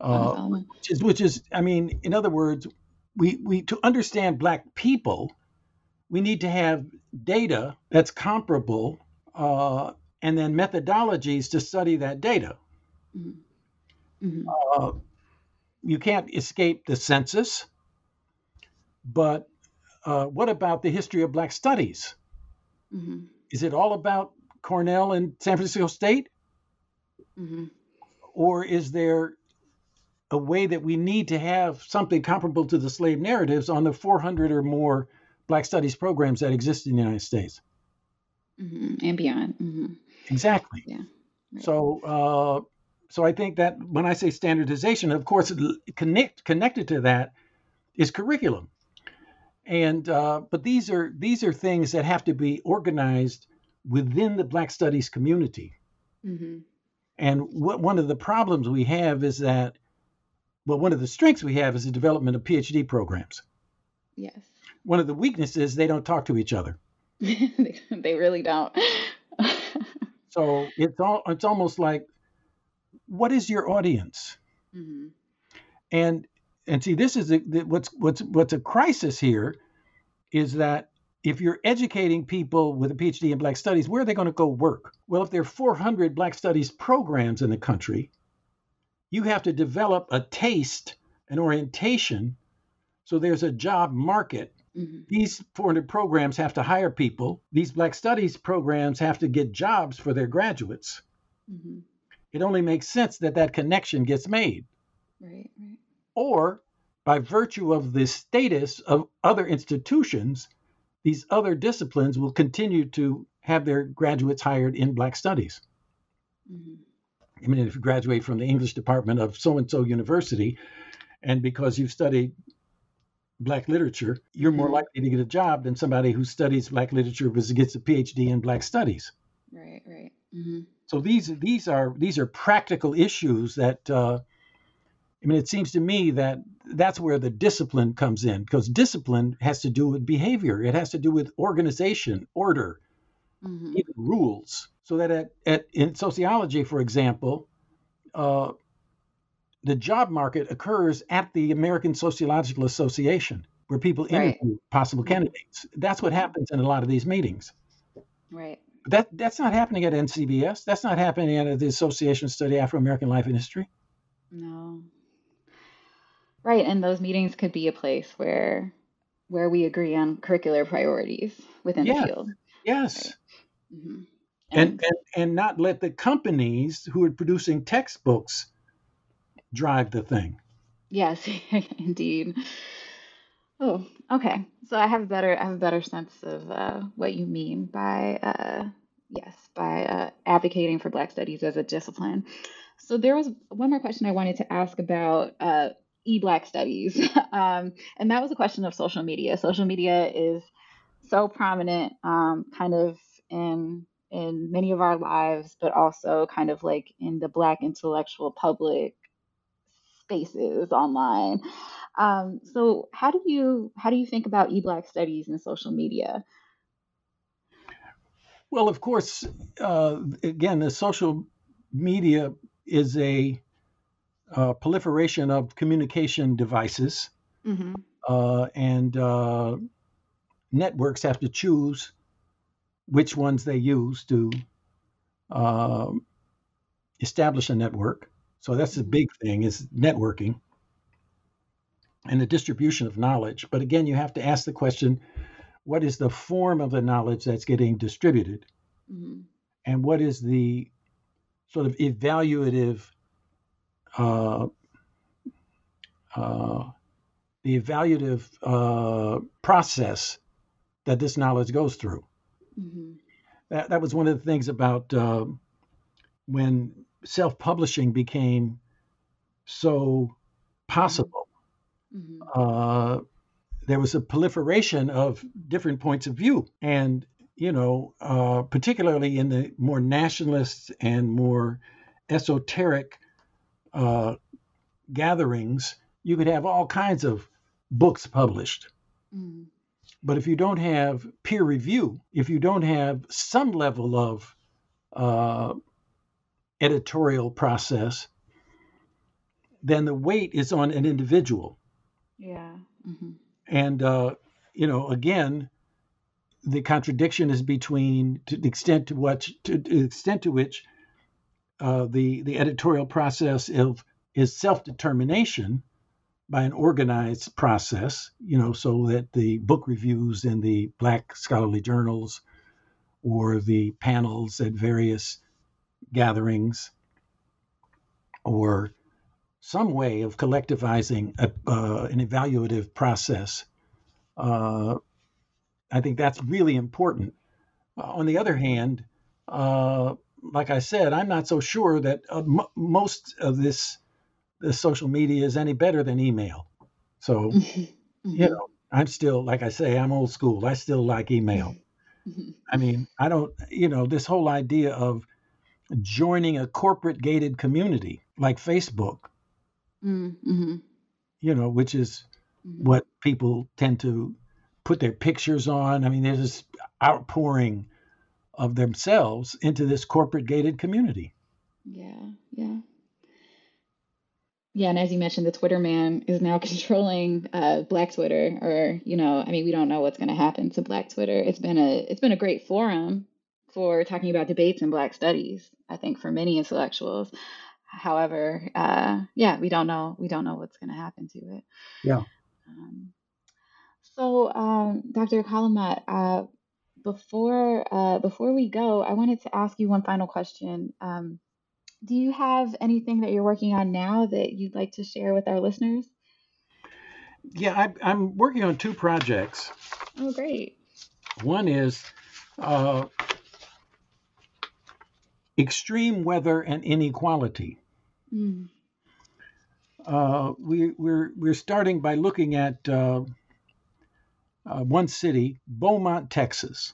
[SPEAKER 3] Uh, which is, which is, I mean, in other words, we we to understand Black people, we need to have data that's comparable, uh, and then methodologies to study that data. Mm-hmm. Mm-hmm. Uh, you can't escape the census, but uh, what about the history of Black studies? Mm-hmm. Is it all about Cornell and San Francisco State? Mm-hmm. Or is there a way that we need to have something comparable to the slave narratives on the 400 or more Black studies programs that exist in the United States?
[SPEAKER 4] Mm-hmm. And beyond. Mm-hmm.
[SPEAKER 3] Exactly.
[SPEAKER 4] Yeah.
[SPEAKER 3] Right. So, uh, so I think that when I say standardization, of course, connect, connected to that is curriculum and uh, but these are these are things that have to be organized within the Black Studies community. Mm-hmm. And what one of the problems we have is that, well, one of the strengths we have is the development of PhD programs.
[SPEAKER 4] Yes.
[SPEAKER 3] One of the weaknesses they don't talk to each other.
[SPEAKER 4] they really don't.
[SPEAKER 3] so it's all it's almost like, what is your audience? Mm-hmm. And and see, this is a, what's what's what's a crisis here is that if you're educating people with a PhD in Black Studies, where are they going to go work? Well, if there are 400 Black Studies programs in the country, you have to develop a taste, an orientation, so there's a job market. Mm-hmm. These 400 programs have to hire people. These Black Studies programs have to get jobs for their graduates. Mm-hmm. It only makes sense that that connection gets made.
[SPEAKER 4] Right, right
[SPEAKER 3] or by virtue of the status of other institutions, these other disciplines will continue to have their graduates hired in Black studies. Mm-hmm. I mean, if you graduate from the English department of so and so university, and because you've studied Black literature, you're more mm-hmm. likely to get a job than somebody who studies Black literature but gets a PhD in Black studies.
[SPEAKER 4] Right, right. Mm-hmm.
[SPEAKER 3] So these these are these are practical issues that uh, I mean, it seems to me that that's where the discipline comes in because discipline has to do with behavior. It has to do with organization, order, mm-hmm. even rules. So that at, at in sociology, for example, uh, the job market occurs at the American Sociological Association, where people interview right. possible mm-hmm. candidates. That's what happens in a lot of these meetings.
[SPEAKER 4] Right.
[SPEAKER 3] That that's not happening at NCBS. That's not happening at the Association to Study Afro American Life and History.
[SPEAKER 4] No. Right, and those meetings could be a place where where we agree on curricular priorities within
[SPEAKER 3] yes.
[SPEAKER 4] the field.
[SPEAKER 3] Yes. Right. Mm-hmm. And, and, and and not let the companies who are producing textbooks drive the thing.
[SPEAKER 4] Yes, indeed. Oh, Okay, so I have a better I have a better sense of uh, what you mean by uh, yes by uh, advocating for Black Studies as a discipline. So there was one more question I wanted to ask about uh, e-Black Studies, um, and that was a question of social media. Social media is so prominent, um, kind of in in many of our lives, but also kind of like in the Black intellectual public spaces online. Um, so how do you how do you think about e-Black studies and social media?
[SPEAKER 3] Well, of course, uh, again, the social media is a uh, proliferation of communication devices,
[SPEAKER 4] Mm-hmm.
[SPEAKER 3] uh, and uh, networks have to choose which ones they use to uh, establish a network. So that's the big thing is networking and the distribution of knowledge. But again, you have to ask the question, what is the form of the knowledge that's getting distributed?
[SPEAKER 4] Mm-hmm.
[SPEAKER 3] And what is the sort of evaluative uh, uh, the evaluative uh, process that this knowledge goes through.
[SPEAKER 4] Mm-hmm.
[SPEAKER 3] That, that was one of the things about uh, when self publishing became so possible.
[SPEAKER 4] Mm-hmm.
[SPEAKER 3] Uh, there was a proliferation of different points of view. And, you know, uh, particularly in the more nationalist and more esoteric uh, gatherings, you could have all kinds of books published.
[SPEAKER 4] Mm-hmm.
[SPEAKER 3] But if you don't have peer review, if you don't have some level of uh, editorial process, then the weight is on an individual.
[SPEAKER 4] Yeah. Mm-hmm.
[SPEAKER 3] And, uh, you know, again, the contradiction is between to the extent to which, to the extent to which uh, the, the editorial process of, is self determination by an organized process, you know, so that the book reviews in the Black scholarly journals or the panels at various gatherings or some way of collectivizing a, uh, an evaluative process. Uh, I think that's really important. Uh, on the other hand, uh, like I said, I'm not so sure that uh, m- most of this, this social media is any better than email. So,
[SPEAKER 4] Mm-hmm.
[SPEAKER 3] you know, I'm still, like I say, I'm old school. I still like email.
[SPEAKER 4] Mm-hmm.
[SPEAKER 3] I mean, I don't, you know, this whole idea of joining a corporate gated community like Facebook,
[SPEAKER 4] Mm-hmm.
[SPEAKER 3] you know, which is
[SPEAKER 4] Mm-hmm.
[SPEAKER 3] what people tend to put their pictures on. I mean, there's this outpouring of themselves into this corporate gated community.
[SPEAKER 4] Yeah, yeah. Yeah, and as you mentioned, the Twitter man is now controlling uh, Black Twitter, or you know, I mean, we don't know what's going to happen to Black Twitter. It's been a it's been a great forum for talking about debates in Black studies. I think for many intellectuals. However, uh, yeah, we don't know we don't know what's going to happen to it.
[SPEAKER 3] Yeah.
[SPEAKER 4] Um, so, um, Dr. Kalamat, uh, before uh, before we go, I wanted to ask you one final question. Um, do you have anything that you're working on now that you'd like to share with our listeners?
[SPEAKER 3] Yeah, I, I'm working on two projects.
[SPEAKER 4] Oh, great.
[SPEAKER 3] One is uh, extreme weather and inequality.
[SPEAKER 4] Mm,
[SPEAKER 3] Uh, we, we're we're starting by looking at uh, uh, one city, Beaumont, Texas.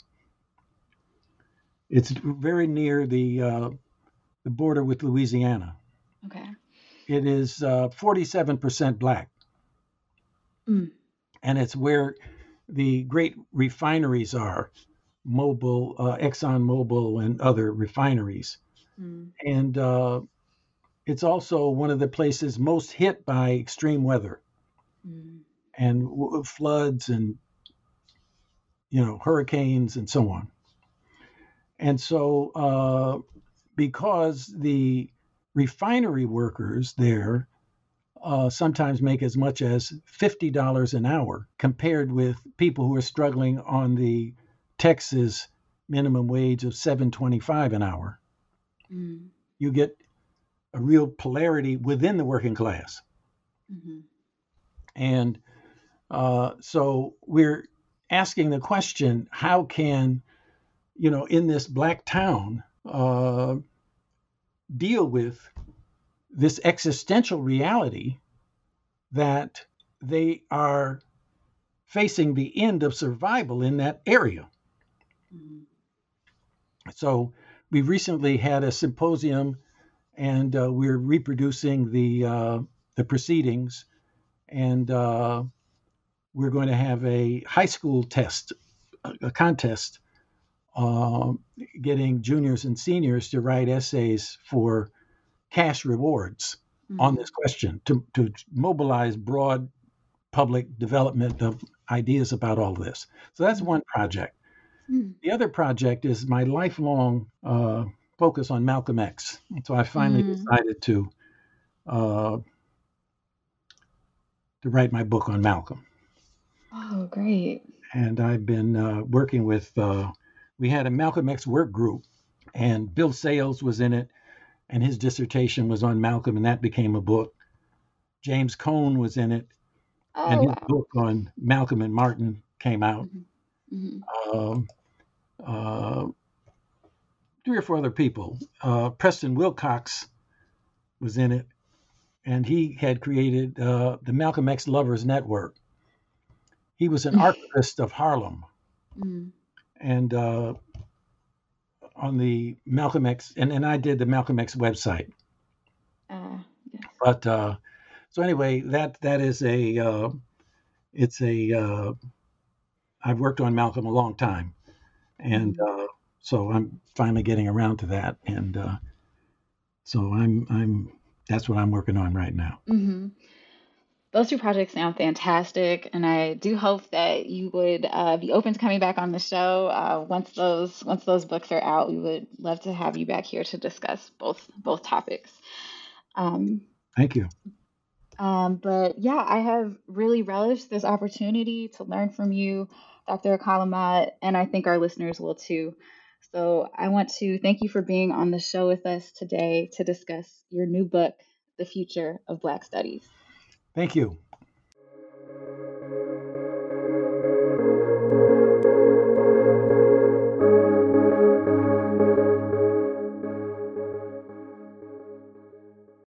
[SPEAKER 3] It's very near the uh, the border with Louisiana.
[SPEAKER 4] okay.
[SPEAKER 3] It is uh, 47% black,
[SPEAKER 4] Mm,
[SPEAKER 3] and it's where the great refineries are, Mobil, uh, Exxon Mobil, and other refineries.
[SPEAKER 4] mm,
[SPEAKER 3] And uh, it's also one of the places most hit by extreme weather.
[SPEAKER 4] mm,
[SPEAKER 3] and w- floods and you know hurricanes and so on and so uh, because the refinery workers there uh, sometimes make as much as $50 an hour compared with people who are struggling on the texas minimum wage of 725 an hour
[SPEAKER 4] mm,
[SPEAKER 3] you get a real polarity within the working class.
[SPEAKER 4] Mhm,
[SPEAKER 3] and Uh, so we're asking the question: How can you know in this black town uh, deal with this existential reality that they are facing the end of survival in that area? So we recently had a symposium, and uh, we're reproducing the uh, the proceedings, and uh, we're going to have a high school test, a contest, uh, getting juniors and seniors to write essays for cash rewards mm-hmm. on this question to to mobilize broad public development of ideas about all this. So that's mm-hmm. one project. Mm. The other project is my lifelong uh, focus on Malcolm X. So I finally mm. decided to uh, to write my book on Malcolm.
[SPEAKER 4] Oh, great!
[SPEAKER 3] And I've been uh, working with. Uh, we had a Malcolm X work group, and Bill Sales was in it, and his dissertation was on Malcolm, and that became a book. James Cone was in it, oh, and his wow. book on Malcolm and Martin came out. Mm-hmm. Mm-hmm. Um, uh, three or four other people. Uh, Preston Wilcox was in it, and he had created uh, the Malcolm X Lovers Network. He was an archivist of Harlem, mm-hmm. and uh, on the Malcolm X, and, and I did the Malcolm X website. Uh, yes. But uh, so anyway, that that is a it's a I've worked on Malcolm a long time, and mm-hmm. uh, so I'm finally getting around to that, and uh, so I'm I'm that's what I'm working on right now.
[SPEAKER 4] Mm-hmm. Those two projects sound fantastic, and I do hope that you would uh, be open to coming back on the show uh, once those once those books are out. We would love to have you back here to discuss both both topics.
[SPEAKER 3] Um, Thank you.
[SPEAKER 4] Um, but yeah, I have really relished this opportunity to learn from you Dr. Alkalimat, and I think our listeners will too. So I want to thank you for being on the show with us today to discuss your new book, The Future of Black Studies.
[SPEAKER 3] Thank you.